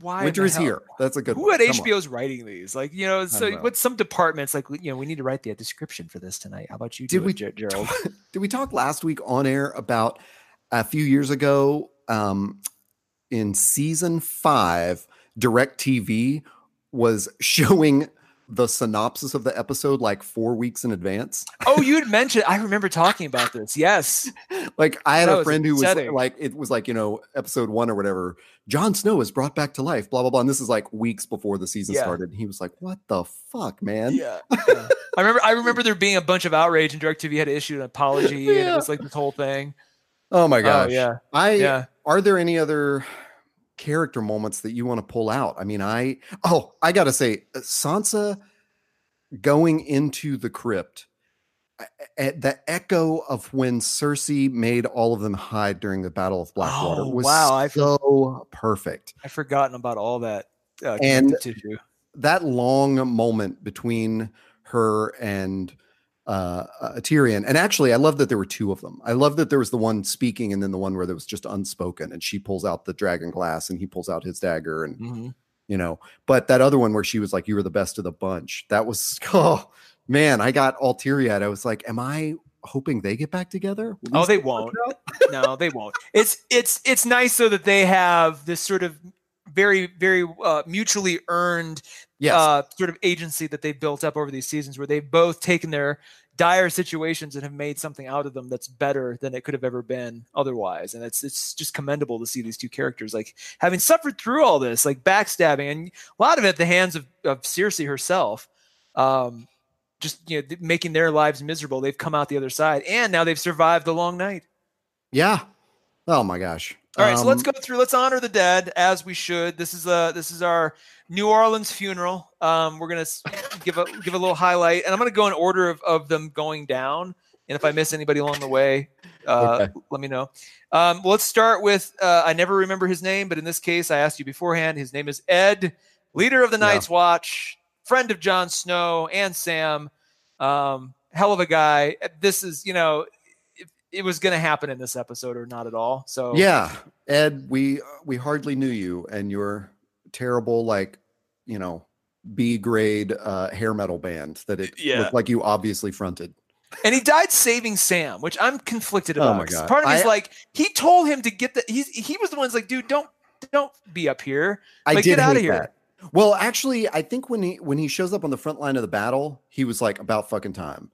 Why Winter is hell- here. That's a good. Who one. at Come on. HBO's writing these? Like, you know, so know. what some departments like, you know, we need to write the description for this tonight. How about you? Did we it, Ger- Gerald? Did we talk last week on air about a few years ago um, in season five, DirecTV was showing the synopsis of the episode like four weeks in advance. oh, you had mentioned. I remember talking about this. Yes. Like I had That a was friend who was like, it was like, you know, episode one or whatever. Jon Snow is brought back to life, blah, blah, blah. And this is like weeks before the season Yeah. started. And he was like, what the fuck, man? Yeah. yeah. I remember. I remember there being a bunch of outrage, and DirecTV had issued an apology, and it was like this whole thing. Oh my oh, gosh. Oh yeah. I Yeah. are there any other character moments that you want to pull out? I mean, I oh, I gotta say, uh, Sansa going into the crypt, a- a- the echo of when Cersei made all of them hide during the Battle of Blackwater Oh, was wow, I for- so perfect. I've forgotten about all that uh, And- tissue. That long moment between her and uh, uh, Tyrion, and actually, I love that there were two of them. I love that there was the one speaking, and then the one where there was just unspoken, and she pulls out the dragon glass, and he pulls out his dagger, and Mhm. you know but that other one where she was like you were the best of the bunch that was oh man i got all teary eyed i was like am i hoping they get back together Will Oh, they won't. no, they won't. It's it's it's nice though that they have this sort of very very uh, mutually earned yes uh, sort of agency that they've built up over these seasons, where they've both taken their dire situations and have made something out of them that's better than it could have ever been otherwise. And it's it's just commendable to see these two characters like having suffered through all this, like backstabbing, and a lot of it at the hands of of Cersei herself. um, just you know making their lives miserable. They've come out the other side, and now they've survived the long night. Yeah. Oh my gosh. All right, so let's Um, go through. Let's honor the dead as we should. This is a this is our New Orleans funeral. Um, we're gonna give a give a little highlight, and I'm gonna go in order of, of them going down. And if I miss anybody along the way, uh, Okay. let me know. Um, let's start with uh, I never remember his name, but in this case, I asked you beforehand. His name is Ed, leader of the Yeah. Night's Watch, friend of Jon Snow and Sam. Um, hell of a guy. This is you know. It was going to happen in this episode or not at all. So Yeah, Ed, we we hardly knew you, and your terrible, like you know, B grade uh, hair metal band that it Yeah. looked like you obviously fronted. And he died saving Sam, which I'm conflicted about. Oh my God. Part of me is I- like, he told him to get the. He's he was the one's like, dude, don't don't be up here. I Like, did get outta hate here. that. Well, actually, I think when he when he shows up on the front line of the battle, he was like about fucking time.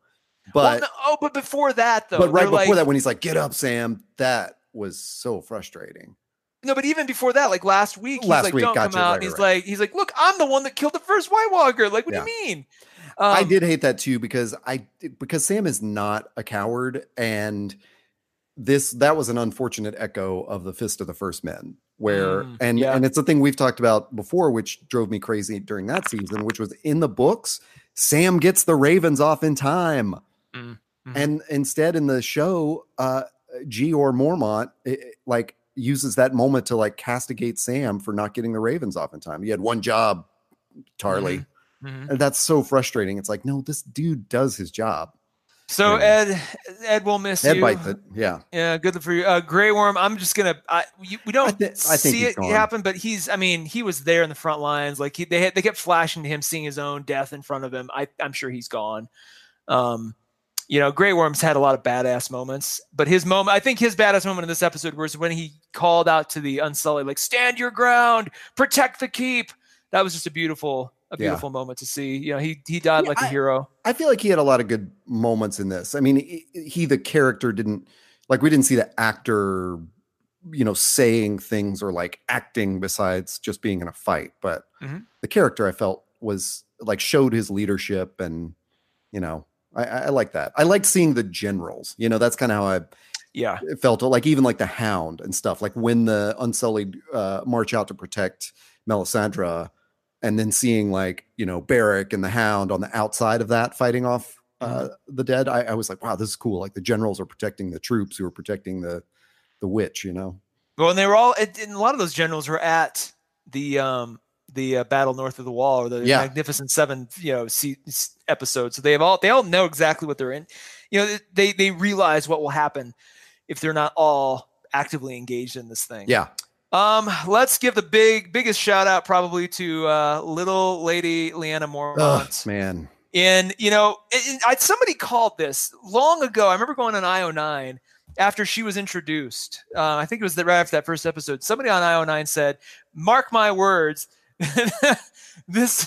Well, But no- oh, but before that though, but right before like- that, when he's like, "Get up, Sam," that was so frustrating. no, but even before that, like last week, he's Last like, week, don't gotcha, come out. right, and he's right, like, he's like, look, I'm the one that killed the first White Walker. Like, what Yeah. do you mean? I Um, did hate that too because I because Sam is not a coward and this that was an unfortunate echo of the Fist of the First Men where Mm, and yeah. and it's a thing we've talked about before which drove me crazy during that season which was in the books Sam gets the ravens off in time Mhm. and instead in the show uh Jeor Mormont it, it, like uses that moment to like castigate Sam for not getting the ravens off in time he had one job Tarly mhm. and that's so frustrating. It's like, no, this dude does his job. So. Ed, Ed will miss Ed you. it. Yeah. Yeah, good for you. Uh, Grey Worm, I'm just gonna. I you, we don't I think see it gone. happen, but he's. I mean, he was there in the front lines. Like he, they had, they kept flashing to him, seeing his own death in front of him. I, I'm sure he's gone. Um, you know, Grey Worm's had a lot of badass moments, but his moment, I think his badass moment in this episode was when he called out to the Unsullied, like "Stand your ground, protect the keep." That was just a beautiful, a Yeah. beautiful moment to see. You know, he he died Yeah, like a I- hero. I feel like he had a lot of good moments in this. I mean, he, he the character didn't like we didn't see the actor, you know, saying things or like acting besides just being in a fight. But Mhm. the character I felt was like showed his leadership and you know, I, I like that. I like seeing the generals. You know, that's kind of how I Yeah, it felt like even like the hound and stuff like when the unsullied uh march out to protect melisandre and then seeing like you know Beric and the hound on the outside of that fighting off uh the dead I, I was like wow this is cool like the generals are protecting the troops who are protecting the the witch you know Well, and they were all, and a lot of those generals were at the um the uh, battle north of the wall or the Yeah. Magnificent Seven, you know, se- episode. So they have all they all know exactly what they're in. You know, they they realize what will happen if they're not all actively engaged in this thing. yeah Um, let's give the big biggest shout out probably to uh, little lady Lyanna Mormont. Ugh, man And you know, it- I, somebody called this long ago. I remember going on IO9 after she was introduced. Uh, I think it was the, right after that first episode. Somebody on IO9 said, "Mark my words, this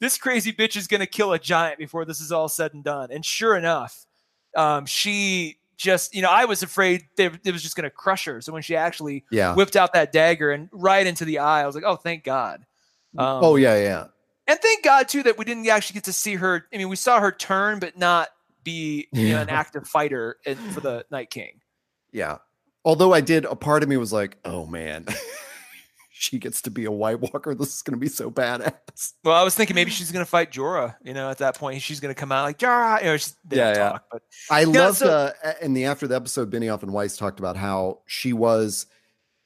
this crazy bitch is going to kill a giant before this is all said and done." And sure enough, um, she just you know I was afraid they, it was just going to crush her. So when she actually yeah whipped out that dagger and right into the eye, I was like, "Oh, thank God." Um, oh yeah yeah and thank God too that we didn't actually get to see her. I mean, we saw her turn, but not be you know, an active fighter in, for the Night King. yeah although i did a part of me was like oh man she gets to be a white walker this is going to be so badass Well, I was thinking maybe she's going to fight Jorah. You know, at that point, she's going to come out like Jorah. You know, Yeah, yeah. talk, but I Yeah, loved so- uh, in the after the episode, Benioff and Weiss talked about how she was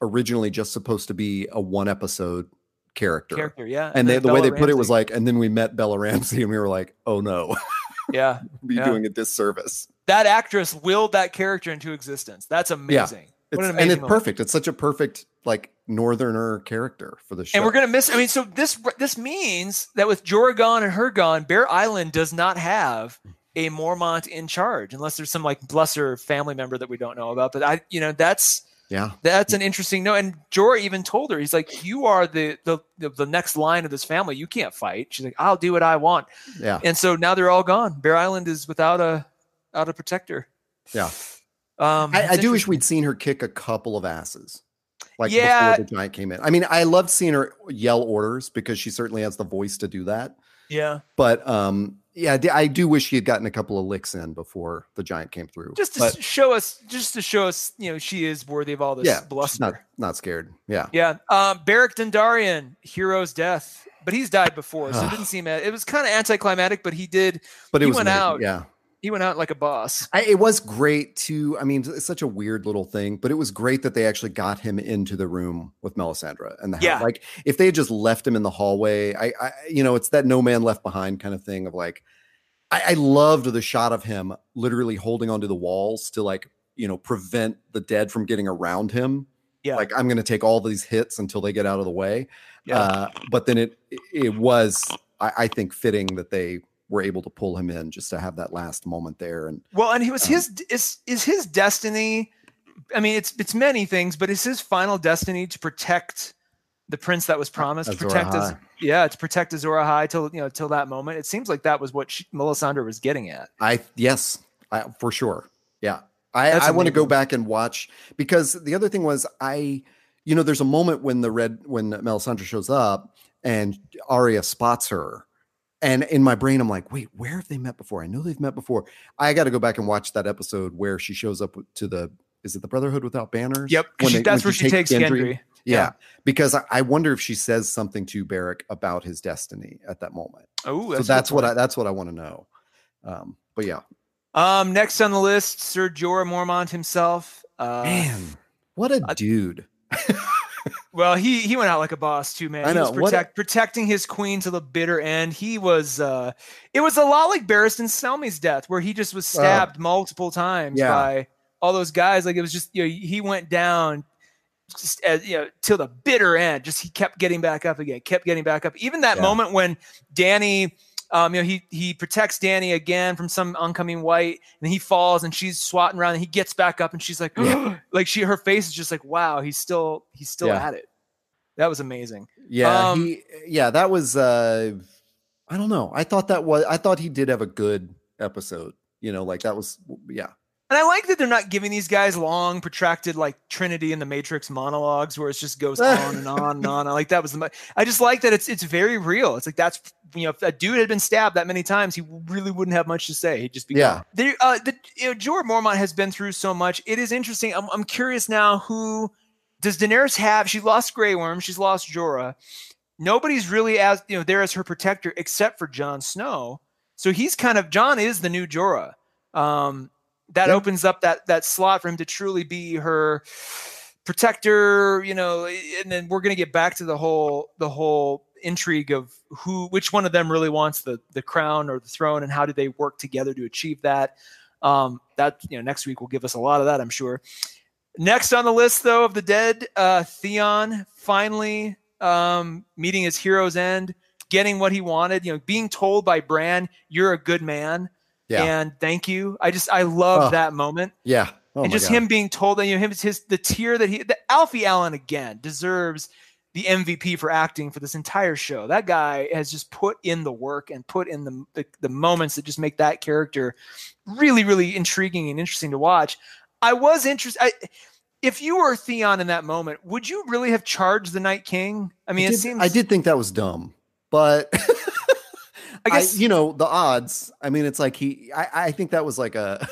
originally just supposed to be a one episode character. character, yeah. And they, then the way they Bella put it was like, and then we met Bella Ramsey and we were like, oh no, yeah, we're Yeah. doing a disservice. that actress willed that character into existence. That's amazing. It's, an and it's moment. perfect. It's such a perfect like northerner character for the show. And we're gonna miss. I mean, so this this means that with Jorah gone and her gone, Bear Island does not have a Mormont in charge, unless there's some like lesser family member that we don't know about. But I, you know, that's yeah, that's an interesting note. And Jorah even told her, he's like, "You are the the the, the next line of this family. You can't fight." She's like, "I'll do what I want." yeah, And so now they're all gone. Bear Island is without a out a protector. yeah. Um, I, I do wish we'd seen her kick a couple of asses. Like Yeah. before the giant came in. I mean, I loved seeing her yell orders because she certainly has the voice to do that. Yeah. But um, yeah, I do wish she had gotten a couple of licks in before the giant came through. Just to But, show us, just to show us, you know, she is worthy of all this yeah, bluster. not not scared. Yeah, Yeah. Um, Beric Dondarrion, hero's death, but he's died before, so it didn't seem. It was kind of anticlimactic, but he did. but it He went amazing. out. Yeah, He went out like a boss. I, it was great to. I mean, it's such a weird little thing, but it was great that they actually got him into the room with Melisandre and the house. Yeah. Like if they had just left him in the hallway, I, I, you know, it's that no man left behind kind of thing of like. I, I loved the shot of him literally holding onto the walls to like you know prevent the dead from getting around him. Yeah. Like I'm going to take all these hits until they get out of the way. Yeah. Uh, but then it it was I, I think fitting that they were able to pull him in just to have that last moment there and Well, and he was Um, his is is his destiny. I mean, it's it's many things, but is his final destiny to protect the prince that was promised? Azor protect us, Ahai. yeah, to protect Azor Ahai till you know till that moment. It seems like that was what she, Melisandre was getting at. I yes, I, for sure. Yeah. I, That's I want to go back and watch because the other thing was I, you know, there's a moment when the red when Melisandre shows up and Arya spots her. And in my brain, I'm like, wait, where have they met before? I know they've met before. I got to go back and watch that episode where she shows up to the, is it the Brotherhood Without Banners? yep When she- they- that's when where she takes Gendry. Yeah. Yeah. Because I, I wonder if she says something to Beric about his destiny at that moment. Oh, so that's what I, that's what I want to know. Um, but yeah, Um, next on the list, Sir Jorah Mormont himself. Uh, man, what a I- dude. Well, he he went out like a boss too, man. I He was know, what a- protecting his queen to the bitter end. He was. uh It was a lot like Barristan Selmy's death, where he just was stabbed multiple times Yeah. by all those guys. Like it was just you know he went down just as you know till the bitter end. Just he kept getting back up again, kept getting back up. Even that Yeah. moment when Dany. Um, you know, he he protects Dany again from some oncoming white, and he falls, and she's swatting around, and he gets back up, and she's like, Yeah. like she, her face is just like, wow, he's still, he's still Yeah. at it. That was amazing. Yeah, Um, he yeah, that was uh I don't know. I thought that was I thought he did have a good episode. You know, like that was yeah. And I like that they're not giving these guys long, protracted like Trinity and the Matrix monologues where it just goes on and on and on. I like that was the. mo- I just like that it's it's very real. It's like that's you know if a dude had been stabbed that many times, he really wouldn't have much to say. He'd just be Yeah. There, uh, the you know Jorah Mormont has been through so much. It is interesting. I'm I'm curious now who does Daenerys have? She lost Grey Worm. She's lost Jorah. Nobody's really as you know there as her protector except for Jon Snow. So he's kind of Jon is the new Jorah. Um, that Yeah. opens up that that slot for him to truly be her protector. You know, and then we're gonna get back to the whole the whole intrigue of who which one of them really wants the the crown or the throne and how do they work together to achieve that. Um, that you know next week will give us a lot of that, I'm sure. Next on the list, though, of the dead, uh, Theon finally um, meeting his hero's end, getting what he wanted. You know, being told by Bran, "You're a good man," Yeah. and thank you. I just I love Oh, that moment, yeah. Oh and just God. him being told that you know him his the tear that he the Alfie Allen again deserves the MVP for acting for this entire show. That guy has just put in the work and put in the, the the moments that just make that character really really intriguing and interesting to watch. I was interested. I, if you were Theon in that moment, would you really have charged the Night King? I mean, I it seems I did think that was dumb, but I guess you know the odds. I mean, it's like he. I, I think that was like a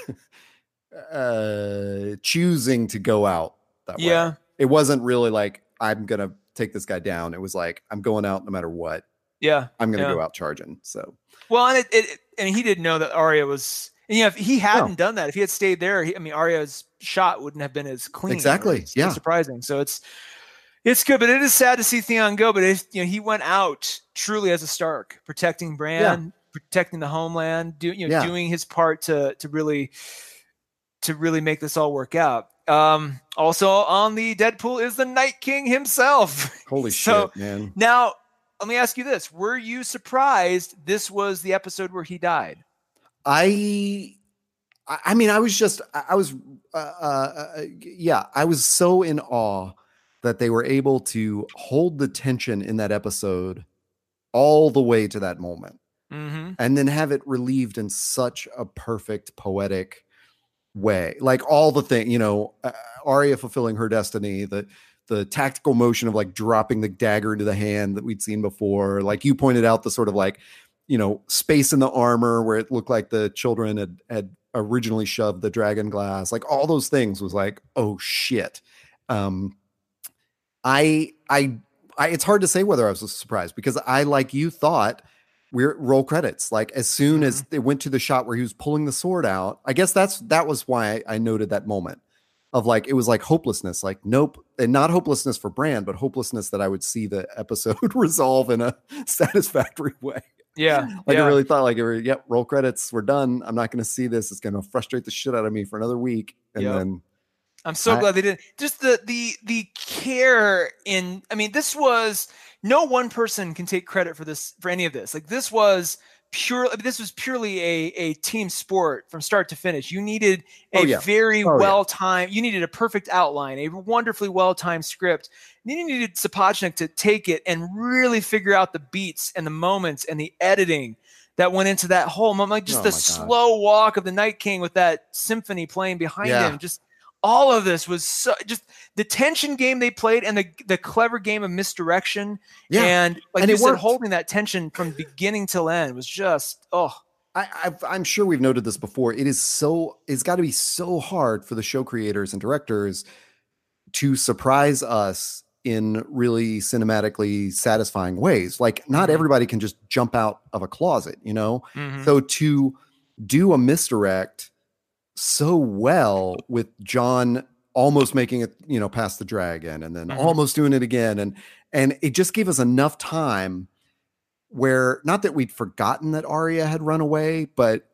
uh choosing to go out that way. Yeah. It wasn't really like I'm gonna take this guy down. It was like I'm going out no matter what. yeah. I'm gonna Yeah. go out charging. So Well, and it, it and he didn't know that Arya was. And, you know, if he hadn't done that, if he had stayed there, he, I mean, Arya's shot wouldn't have been as clean. Exactly, yeah. surprising. So it's it's good, but it is sad to see Theon go. But if you know, he went out truly as a Stark, protecting Bran, protecting the homeland, do, you know, Yeah. doing his part to to really to really make this all work out. Um, also on the Deadpool is the Night King himself. holy So- shit, man. Now, let me ask you this: Were you surprised this was the episode where he died? I, I mean, I was just, I I was, uh, uh, uh, yeah, I was so in awe that they were able to hold the tension in that episode all the way to that moment Mm-hmm. and then have it relieved in such a perfect poetic way. Like all the thing you know uh, Arya fulfilling her destiny the the tactical motion of like dropping the dagger into the hand that we'd seen before. Like you pointed out the sort of like you know space in the armor where it looked like the children had had originally shoved the dragon glass. Like all those things was like oh shit. Um i i i it's hard to say whether i was surprised because i like you thought we're roll credits like as soon as Mm-hmm. it went to the shot where he was pulling the sword out i guess that's that was why i noted that moment of like it was like hopelessness like nope and not hopelessness for Bran but hopelessness that i would see the episode resolve in a satisfactory way Yeah. like yeah. I really thought, like, yep, roll credits, we're done. I'm not going to see this. It's going to frustrate the shit out of me for another week, and Yep. then I'm so I- glad they did. Just the the the care in. I mean, this was no one person can take credit for this for any of this. Like this was pure. This was purely a a team sport from start to finish. You needed a Oh, yeah. very Oh, well timed. You needed a perfect outline, a wonderfully well timed script. And you needed Sapochnik to take it and really figure out the beats and the moments and the editing that went into that whole moment. Like just Oh the slow walk of the Night King with that symphony playing behind Yeah. him. Just all of this was so just the tension game they played and the the clever game of misdirection yeah, and like And you it said, holding that tension from beginning till end was just oh I, I've, I'm sure we've noted this before. It is so. It's got to be so hard for the show creators and directors to surprise us in really cinematically satisfying ways. Like, not Mhm. everybody can just jump out of a closet, you know. mhm. So to do a misdirect so well with Jon almost making it, you know, past the dragon and then Mhm. almost doing it again and and it just gave us enough time where not that we'd forgotten that Arya had run away, but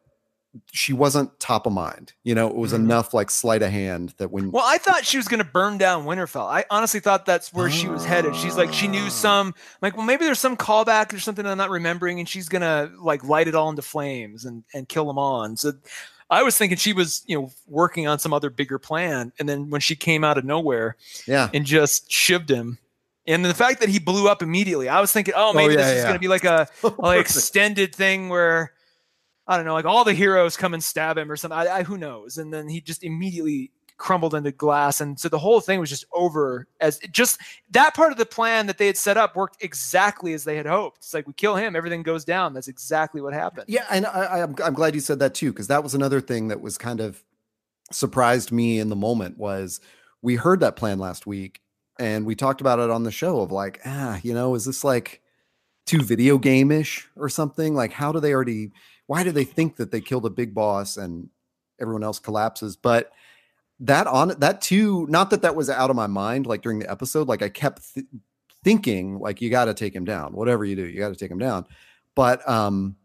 she wasn't top of mind. You know, it was Mhm. enough like sleight of hand that when well i thought she was going to burn down winterfell i honestly thought that's where she was headed she's like she knew Ah. some like well maybe there's some callback or something i'm not remembering and she's going to like light it all into flames and and kill them all and so i was thinking she was you know working on some other bigger plan and then when she came out of nowhere yeah. and just shivved him. And the fact that he blew up immediately, I was thinking, oh, oh maybe yeah, this is yeah. going to be like a like extended thing where I don't know, like all the heroes come and stab him or something. I, I, who knows? And then he just immediately crumbled into glass, and so the whole thing was just over. As just that part of the plan that they had set up worked exactly as they had hoped. It's like we kill him, everything goes down. That's exactly what happened. Yeah, and I, I, I'm I'm glad you said that too, because that was another thing that was kind of surprised me in the moment was we heard that plan last week and we talked about it on the show of like, ah, you know, is this like too video game-ish or something? Like, how do they already why do they think that they killed a big boss and everyone else collapses? But that on that too, not that that was out of my mind, like during the episode, like I kept th- thinking like you got to take him down, whatever you do, you got to take him down. But um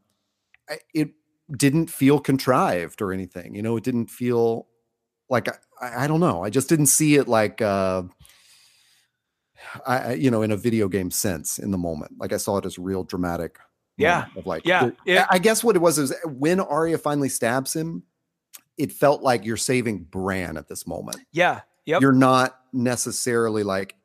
it didn't feel contrived or anything you know it didn't feel like I, I don't know i just didn't see it like uh I, you know in a video game sense in the moment like i saw it as real dramatic Yeah, of like yeah, it- i guess what it was is when Arya finally stabs him it felt like you're saving bran at this moment Yeah. Yep. you're not necessarily like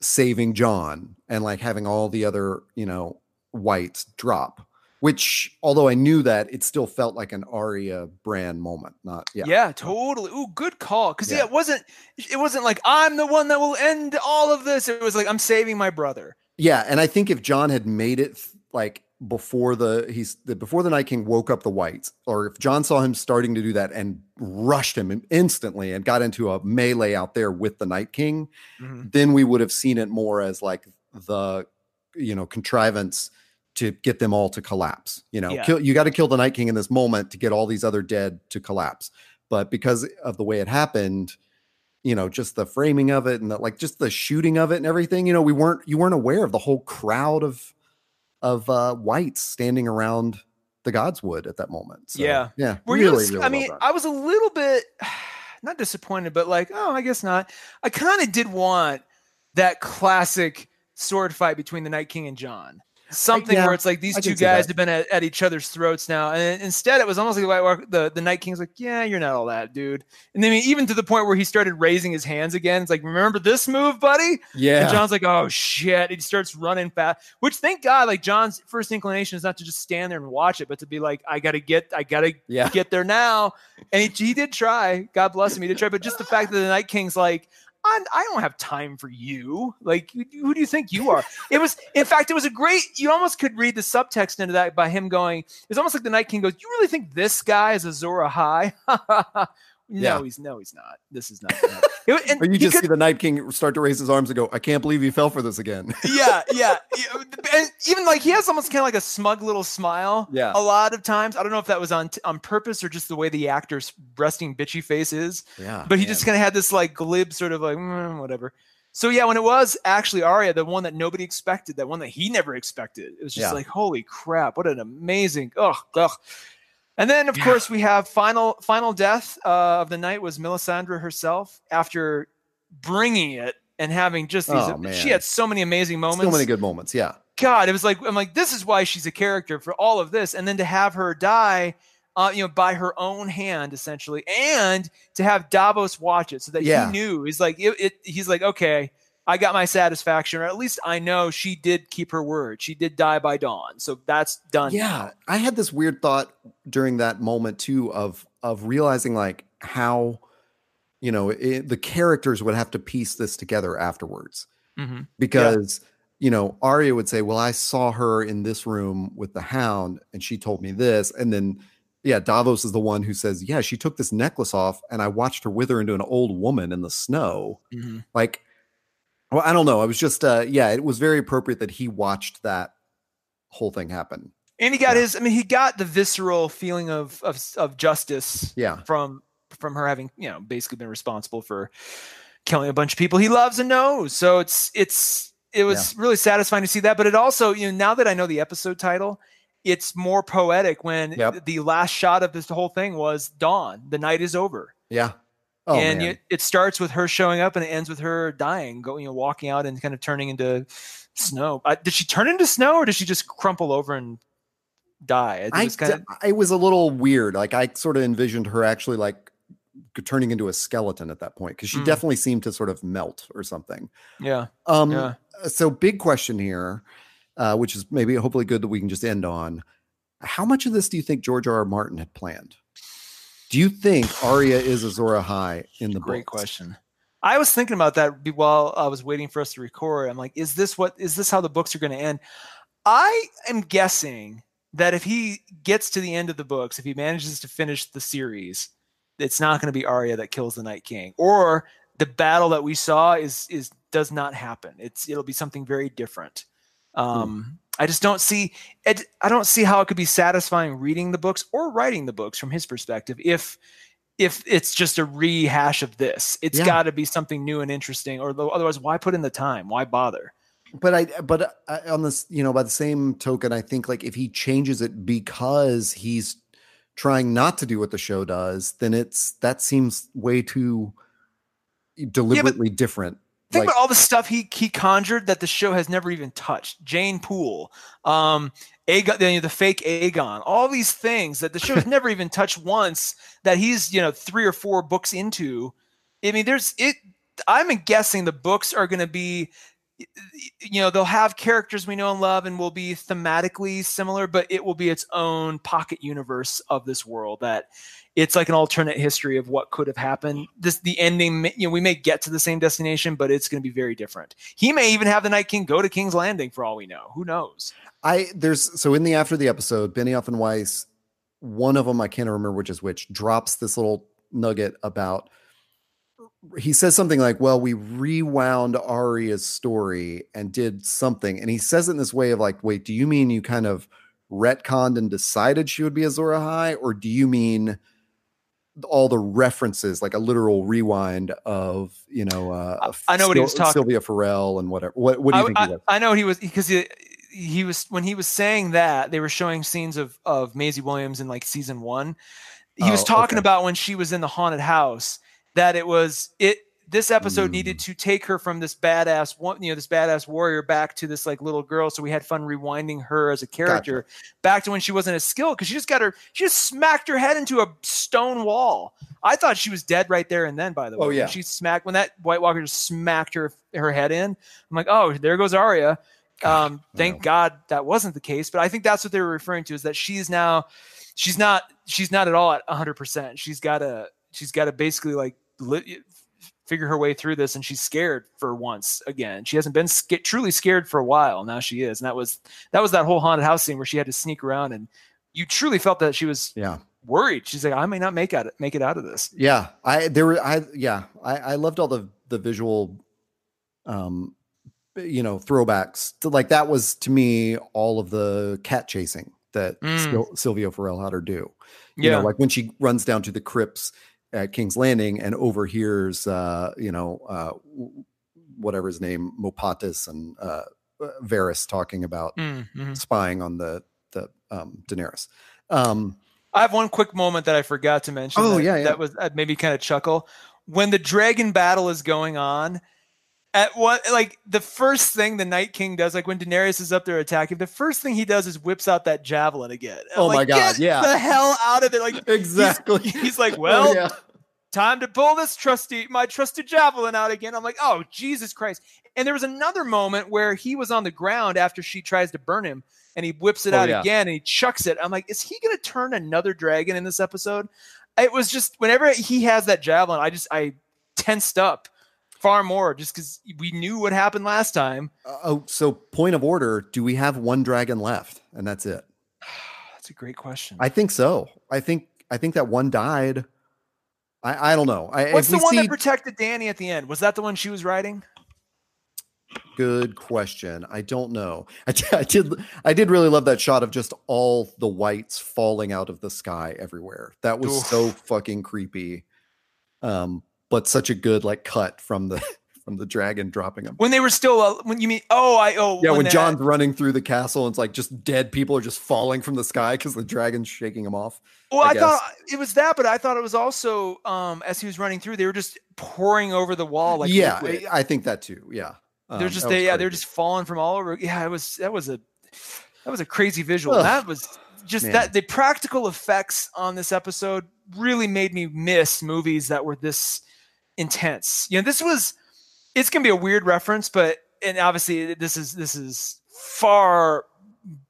saving Jon and like having all the other, you know, whites drop. Which, although I knew that, it still felt like an Arya Bran moment. Not yeah, Yeah, totally. Ooh, good call. Because yeah. Yeah. it wasn't. It wasn't like I'm the one that will end all of this. It was like I'm saving my brother. yeah. And I think if Jon had made it like before the he's the, before the Night King woke up the whites, or if Jon saw him starting to do that and rushed him instantly and got into a melee out there with the Night King, mm-hmm. then we would have seen it more as like the you know contrivance to get them all to collapse you know? Yeah. kill, you got to kill the night king in this moment to get all these other dead to collapse. But because of the way it happened you know just the framing of it and the, like just the shooting of it and everything you know we weren't you weren't aware of the whole crowd of of uh whites standing around the godswood at that moment so, Yeah. yeah Were really, you? really I mean. I was a little bit not disappointed, but like, oh, I guess not. I kind of did want that classic sword fight between the Night King and Jon. Something yeah, where it's like these I two guys have been at, at each other's throats now, and instead it was almost like the the Night King's like, yeah, you're not all that, dude. And then even to the point where he started raising his hands again. It's like, remember this move, buddy? yeah And Jon's like, oh shit. He starts running fast, which thank God, like Jon's first inclination is not to just stand there and watch it, but to be like, I gotta get, I gotta yeah get there now. And he, he did try. God bless him. He did try. But just the fact that the Night King's like, I, I don't have time for you. Like, who, do you think you are? it was, in fact, it was a great. You almost could read the subtext into that by him going. It's almost like the Night King goes, "You really think this guy is Azor Ahai?" No, Yeah. he's no, he's not. This is not. It- and Or you just could- see the Night King start to raise his arms and go, I can't believe he fell for this again. yeah, yeah, yeah. And even like he has almost kind of like a smug little smile. Yeah. A lot of times, I don't know if that was on on purpose or just the way the actor's resting bitchy face is, yeah. but he just kind of had this like glib sort of like "Mm, whatever. So yeah, when it was actually Arya, the one that nobody expected, that one that he never expected, it was just Yeah. like, holy crap, what an amazing, ugh, ugh. And then of course we have final final death uh, of the night was Melisandre herself after bringing it and having just these. Oh, man. she had so many amazing moments. so many good moments. Yeah. God, it was like I'm like this is why she's a character for all of this, and then to have her die, uh, you know, by her own hand essentially, and to have Davos watch it so that Yeah. he knew he's like it, it. He's like, okay, I got my satisfaction, or at least I know she did keep her word. She did die by dawn, so that's done. Yeah, I had this weird thought during that moment too of of realizing like how you know it, the characters would have to piece this together afterwards Mhm. because you know Arya would say, "Well, I saw her in this room with the Hound, and she told me this," and then yeah, Davos is the one who says, "Yeah, she took this necklace off, and I watched her wither into an old woman in the snow." Mhm. Like, well, I don't know. I was just uh, yeah, it was very appropriate that he watched that whole thing happen. And he got Yeah. his. I mean, he got the visceral feeling of of of justice Yeah. from from her having you know basically been responsible for killing a bunch of people he loves and knows. So it's it's it was really satisfying to see that. But it also you know now that I know the episode title, it's more poetic when Yep. the last shot of this whole thing was dawn. The night is over, Yeah. Oh and you, it starts with her showing up and it ends with her dying, going you know walking out and kind of turning into snow. Uh, did she turn into snow or did she just crumple over and die? It I was kind of it was a little weird. Like I sort of envisioned her actually like turning into a skeleton at that point because she Mm. definitely seemed to sort of melt or something. yeah Um yeah. so big question here, uh, which is maybe hopefully good that we can just end on. How much of this do you think George R. R. Martin had planned? Do you think Arya is Azor Ahai in the book? Great books? question. I was thinking about that while I was waiting for us to record. I'm like, is this what is this how the books are going to end? I am guessing that if he gets to the end of the books, if he manages to finish the series, it's not going to be Arya that kills the Night King, or the battle that we saw is is does not happen. It's it'll be something very different. Um, I just don't see it. I don't see how it could be satisfying reading the books or writing the books from his perspective if if it's just a rehash of this. It's Yeah. got to be something new and interesting, or otherwise, why put in the time? Why bother? But I, but I, on this, you know, by the same token, I think like if he changes it because he's trying not to do what the show does, then it's that seems way too deliberately different. Think Like- about all the stuff he he conjured that the show has never even touched. Jeyne Poole, um, Aegon, the, the fake Aegon, all these things that the show has never even touched once. That he's you know three or four books into. I mean, there's it. I'm guessing the books are going to be, you know, they'll have characters we know and love, and will be thematically similar, but it will be its own pocket universe of this world that it's like an alternate history of what could have happened. This the ending, you know, we may get to the same destination, but it's going to be very different. He may even have the Night King go to King's Landing for all we know. Who knows? I there's so in the after the episode, Benioff and Weiss, one of them I can't remember which is which, drops this little nugget about. He says something like, "Well, we rewound Arya's story and did something," and he says it in this way of like, "Wait, do you mean you kind of retconned and decided she would be Azor Ahai, or do you mean?" All the references like a literal rewind of you know uh I know what he was talking- Syrio Forel and whatever what, what do you I, think I, he was I know he was because he, he was when he was saying that they were showing scenes of of Maisie Williams in like season one. He was Oh, talking okay. about when she was in the haunted house that it was it. This episode Mm. needed to take her from this badass one, you know, this badass warrior back to this like little girl. So we had fun rewinding her as a character back to when she wasn't as skilled because she just got her, she just smacked her head into a stone wall. I thought she was dead right there and then. By the way, Oh, When yeah. she smacked when that White Walker just smacked her her head in. I'm like, oh, there goes Arya. Um, thank. God that wasn't the case, but I think that's what they were referring to is that she's now, she's not, she's not at all at 100. percent She's got to, she's got to basically like li- figure her way through this, and she's scared for once again. She hasn't been sca- truly scared for a while. Now she is, and that was that was that whole haunted house scene where she had to sneak around, and you truly felt that she was Yeah. worried. She's like, I may not make out it make it out of this. Yeah. I there were I yeah, I, I loved all the the visual um you know throwbacks to like that was to me all of the cat chasing that Mm. Sil- Syrio Forel had her do. You Yeah, know, like when she runs down to the crypts at King's Landing and overhears uh, you know, uh whatever his name, Mopatis and uh Varys talking about Mm, mhm. spying on the the um Daenerys. Um I have one quick moment that I forgot to mention. Oh, that, yeah, yeah. that was that made me kind of chuckle when the dragon battle is going on. At what like the first thing the Night King does, like when Daenerys is up there attacking, the first thing he does is whips out that javelin again. I'm Oh my God, "Get yeah. the hell out of there! Like exactly. he's like, Oh, well, yeah. time to pull this trusty my trusted javelin out again. I'm like, oh Jesus Christ! And there was another moment where he was on the ground after she tries to burn him, and he whips it Oh, out yeah. again and he chucks it. I'm like, is he going to turn another dragon in this episode? It was just whenever he has that javelin, I just I tensed up far more just because we knew what happened last time. Uh, oh, so point of order: Do we have one dragon left, and that's it? That's a great question. I think so. I think I think that one died. I I don't know. I, What's the one see, that protected Dany at the end? Was that the one she was riding? good question. I don't know. I, d- I did I did really love that shot of just all the whites falling out of the sky everywhere. That was Oof. so fucking creepy. Um, but such a good like cut from the from the dragon dropping them. When they were still uh, when you mean oh I oh Yeah, when, that- Jon's running through the castle, and it's like just dead people are just falling from the sky because the dragon's shaking them off. Well, I I, thought it was that, but I thought it was also um, as he was running through, they were just pouring over the wall like yeah, liquid. I think that too. Yeah, they're Um, just they, yeah they're just falling from all over. Yeah, it was that was a that was a crazy visual. Ugh. that was just Man. that the practical effects on this episode really made me miss movies that were this intense. You know, this was it's gonna be a weird reference, but and obviously this is this is far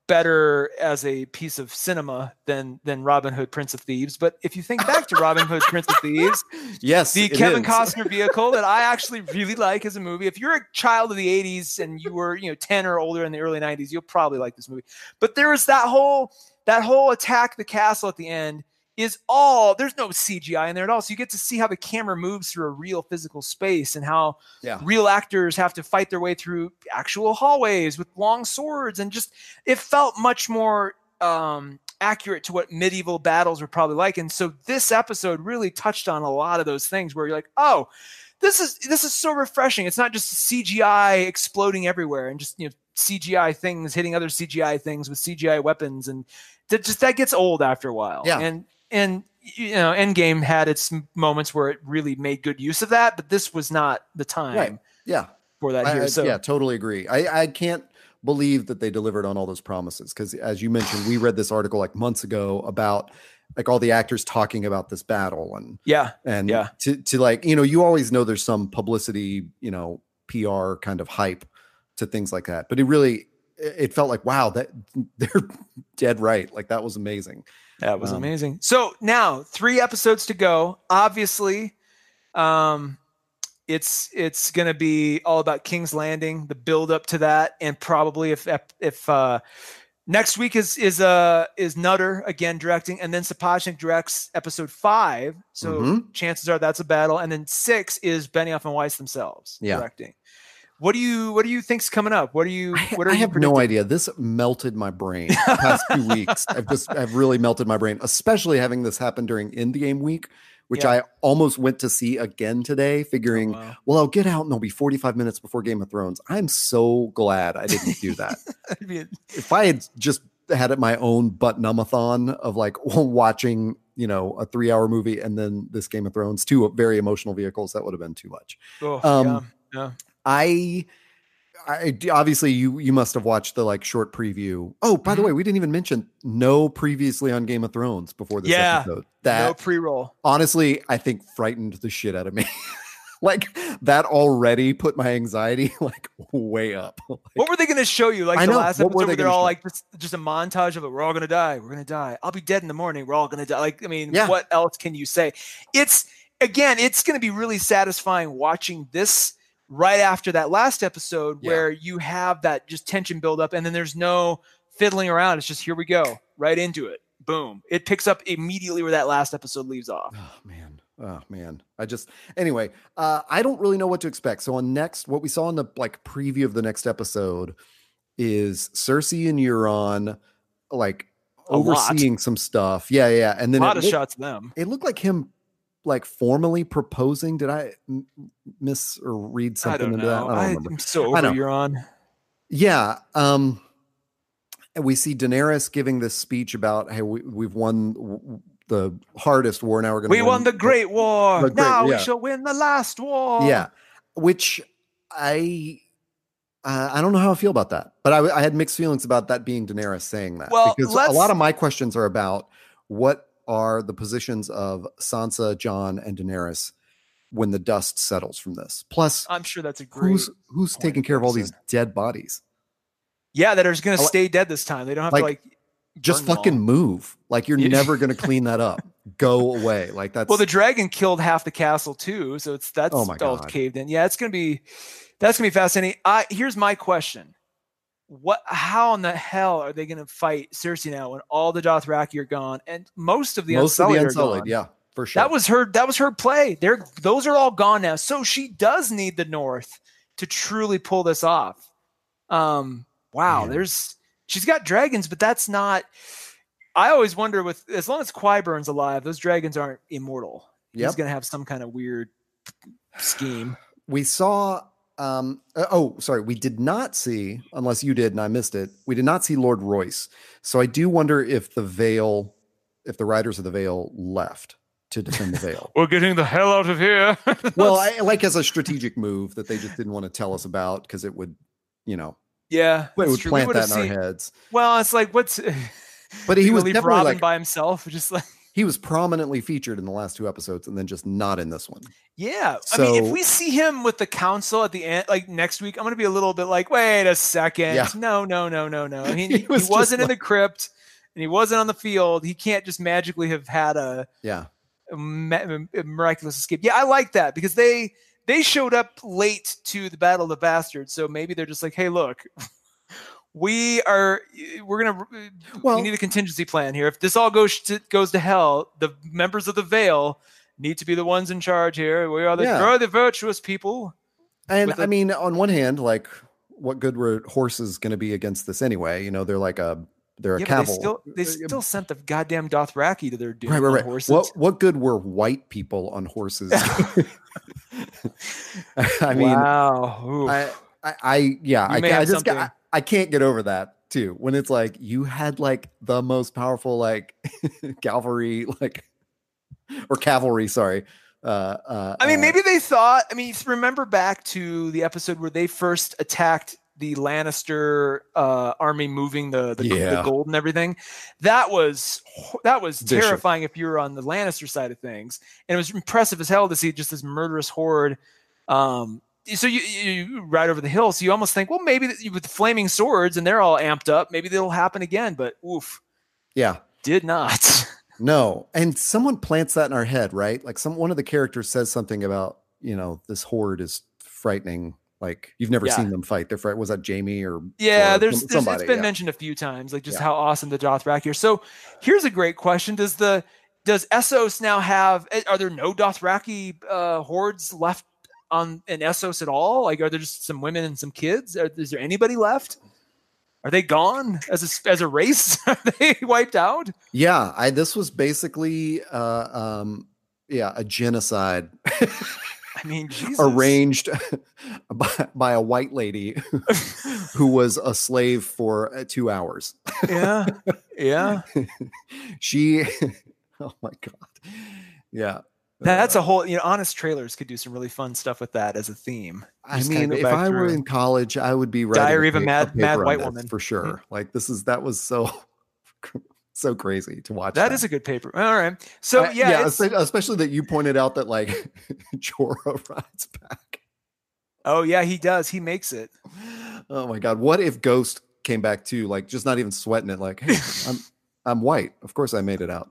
better as a piece of cinema than than Robin Hood Prince of Thieves. But if you think back to Robin Hood Prince of Thieves, yes, the Kevin is. Costner vehicle that I actually really like as a movie. If you're a child of the 80s and you were, you know, 10 or older in the early 90s, you'll probably like this movie. But there was that whole that whole attack the castle at the end is all there's no CGI in there at all. So you get to see how the camera moves through a real physical space and how Yeah. real actors have to fight their way through actual hallways with long swords and just it felt much more um accurate to what medieval battles were probably like and so this episode really touched on a lot of those things where you're like oh this is this is so refreshing it's not just cgi exploding everywhere and just you know cgi things hitting other cgi things with cgi weapons and that just that gets old after a while Yeah. and and you know endgame had its moments where it really made good use of that but this was not the time Right. Yeah, for that I, here I- so yeah, totally agree. I I can't believe that they delivered on all those promises because, as you mentioned, we read this article like months ago about like all the actors talking about this battle and yeah and Yeah. to to like you know you always know there's some publicity you know PR kind of hype to things like that, but it really it it felt like wow that they're dead right like that was amazing. That was Um, amazing. So now three episodes to go. Obviously, um, it's it's gonna be all about King's Landing, the build up to that, and probably if if uh, next week is is uh is Nutter again directing, and then Sapochnik directs episode five. So Mhm. chances are that's a battle, and then six is Benioff and Weiss themselves Yeah. directing. What do you what do you think's coming up? What do you what are I you have no idea. This melted my brain the past few weeks. I've just I've really melted my brain, especially having this happen during end game week, which Yeah. I almost went to see again today, figuring, Oh, wow. well, I'll get out and it'll be 45 minutes before Game of Thrones. I'm so glad I didn't do that. I mean, if I had just had it my own butt numathon of like watching, you know, a three hour movie and then this Game of Thrones, two very emotional vehicles, that would have been too much. oh, Um, yeah, yeah. I, I obviously you you must have watched the like short preview. Oh, by the Mhm. way, we didn't even mention no previously on Game of Thrones before this Yeah. episode. That no pre-roll. honestly, I think frightened the shit out of me. like that already put my anxiety like way up. Like, What were they going to show you? Like I the know. last episode were where they they're all show? like just, just a montage of it. We're all going to die. We're going to die. I'll be dead in the morning. We're all going to die. Like I mean, Yeah. what else can you say? It's again, it's going to be really satisfying watching this right after that last episode Yeah. where you have that just tension build up and then there's no fiddling around. It's just here we go, right into it. Boom. It picks up immediately where that last episode leaves off. Oh man. Oh man. I just anyway, uh I don't really know what to expect. So on next what we saw in the like preview of the next episode is Cersei and Euron like A lot. overseeing some stuff. Yeah, yeah. And then A lot of looked, shots of them. it looked like him like formally proposing. Did I miss or read something into that? I don't I remember. am so I over know. you're on. Yeah. Um, and we see Daenerys giving this speech about, hey, we, we've won the hardest war. Now we're going to We won the Great War. the great- now yeah. we shall win the last war. Yeah. Which I. Uh, I don't know how I feel about that, but I, I had mixed feelings about that being Daenerys saying that. Well, because a lot of my questions are about what are the positions of Sansa, Jon, and Daenerys when the dust settles from this. Plus, I'm sure that's a great. who's who's taking care of all these dead bodies? yeah, that are going to stay dead this time. They don't have Like, to like Just burn them all. fucking move. Like you're never going to clean that up. Go away. Like that's Well, the dragon killed half the castle too, so it's that's Oh all caved in. Yeah, it's gonna be that's gonna be fascinating. I here's my question: What? How in the hell are they gonna fight Cersei now when all the Dothraki are gone and most of the most of the Unsullied? Yeah, for sure. That was her. That was her play. They're those are all gone now. So she does need the North to truly pull this off. Um. Wow. Man. There's she's got dragons, but that's not. I always wonder with as long as Qyburn's alive, those dragons aren't immortal. He's gonna have some kind of weird scheme. we saw um uh, oh sorry we did not see unless you did and i missed it we did not see lord royce so i do wonder if the veil if the riders of the veil left to defend the veil We're getting the hell out of here. well i like as a strategic move that they just didn't want to tell us about because it would you know yeah, it would true. We plant that in would've our heads Well, it's like what's. But he was leave definitely, Robin like- by himself, just like. He was prominently featured in the last two episodes and then just not in this one Yeah, I mean, if we see him with the council at the end, like next week, I'm going to be a little bit like, wait a second, Yeah. no, no, no, no, no. He he, was just wasn't in the crypt, and he wasn't on the field. He can't just magically have had a, yeah a a miraculous escape. Yeah, I like that because they they showed up late to the Battle of the Bastards, so maybe they're just like, hey, look. We are. We're gonna. Well- we need a contingency plan here. If this all goes to, goes to hell, the members of the Veil need to be the ones in charge here. We are the, Yeah. we're the virtuous people. And I a- mean, on one hand, like, what good were horses going to be against this anyway? You know, they're like a they're a Yeah, they still they uh, still sent the goddamn Dothraki to their doom right, right, right. horses. What what good were white people on horses? I mean, wow. I, I, I, yeah, You I, I just, something. I, can't get over that too. When it's like you had like the most powerful like cavalry, like or cavalry, sorry. Uh, uh, I mean, uh, maybe they thought. I mean, remember back to the episode where they first attacked the Lannister uh, army, moving the the, Yeah. the gold and everything. That was that was Vicious. terrifying if you were on the Lannister side of things, and it was impressive as hell to see just this murderous horde. Um, so you, you ride over the hill, so you almost think, well, maybe with flaming swords and they're all amped up, maybe that'll happen again. But oof, yeah, did not. no. And someone plants that in our head, right? Like some one of the characters says something about you know this horde is frightening. Like you've never Yeah. seen them fight. They're fright. Was that Jaime or Yeah, or there's, some- there's it's been yeah. mentioned a few times, like just Yeah. how awesome the Dothraki are. So here's a great question: Does the does Essos now have? eh, Are there no Dothraki uh, hordes left on in Essos at all? Like, are there just some women and some kids? Are, is there anybody left? Are they gone as a as a race? are they wiped out? Yeah, I this was basically uh um yeah, a genocide I mean, Jesus. arranged by, by a white lady who was a slave for uh, 2 hours. Yeah, yeah. she Oh my god. Yeah. That's Uh, a whole. You know, honest trailers could do some really fun stuff with that as a theme. I mean, if I were in college, I would be writing Diary of a pa- Mad- Mad White Woman. for sure. Like this is that was so so crazy to watch. That is a good paper. All right. So I- yeah, espe- especially that you pointed out that like Jorah rides back. Oh yeah, he does. He makes it. Oh my god, what if Ghost came back too? Like just not even sweating it. Like, hey, I'm I'm white. Of course, I made it out.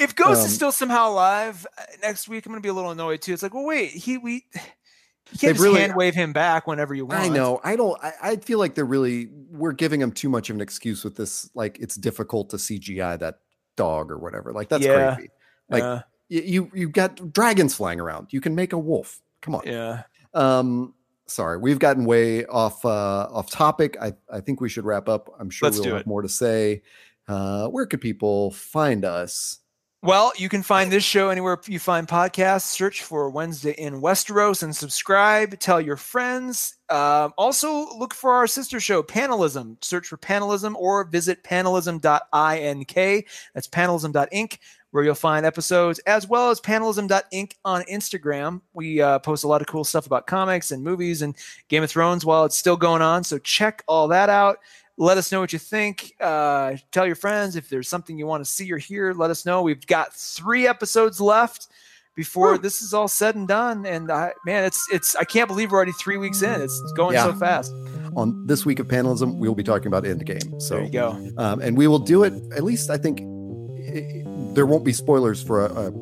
If Ghost Um, is still somehow alive uh, next week, I'm gonna be a little annoyed too. It's like, well, wait, he we you can't just really- hand wave him back whenever you want. I know. I don't. I, I feel like they're really we're giving him too much of an excuse with this. Like it's difficult to CGI that dog or whatever. Like that's Yeah. crazy. Like y- you you got dragons flying around. You can make a wolf. Come on. yeah. Um. Sorry, we've gotten way off uh off topic. I I think we should wrap up. I'm sure Let's we'll have it. more to say. Uh, where could people find us? Well, you can find this show anywhere you find podcasts. Search for Wednesday in Westeros and subscribe. Tell your friends. Um, also, look for our sister show, Panelism. Search for Panelism or visit panelism.ink. That's panelism.inc, where you'll find episodes, as well as panelism.inc on Instagram. We uh, post a lot of cool stuff about comics and movies and Game of Thrones while it's still going on. So check all that out let us know what you think uh, tell your friends if there's something you want to see or hear let us know we've got three episodes left before Woo. this is all said and done and I, man it's it's i can't believe we're already three weeks in it's going Yeah. so fast On this week of panelism, we'll be talking about Endgame. So there you go um, and we will do it at least i think i- i- there won't be spoilers for a, a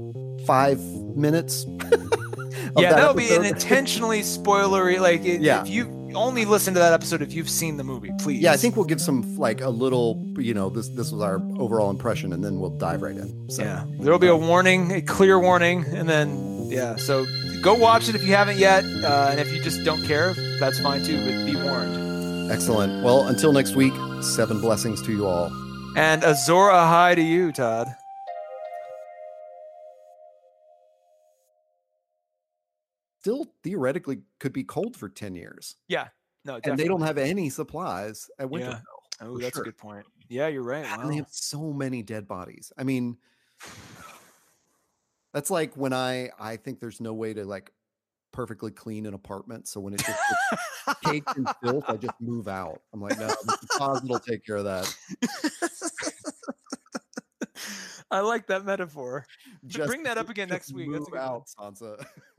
five minutes yeah that that'll be an intentionally spoilery like it, Yeah. if you only listen to that episode if you've seen the movie please. Yeah i think we'll give some like a little you know this this was our overall impression and then we'll dive right in so. Yeah. There'll be a warning a clear warning and then yeah so go watch it if you haven't yet uh, and if you just don't care that's fine too but be warned. Excellent. Well until next week seven blessings to you all. And Azor Ahai to you, Todd. Still theoretically could be cold for 10 years Yeah. No, and they don't have any supplies at winterfell Yeah. Oh, that's sure. a good point. Yeah, you're right. and they have so many dead bodies i mean that's like when i i think there's no way to like perfectly clean an apartment so when it just gets caked in filth i just move out i'm like no the deposit will take care of that I like that metaphor. just bring that up again next week. That's a move good out sansa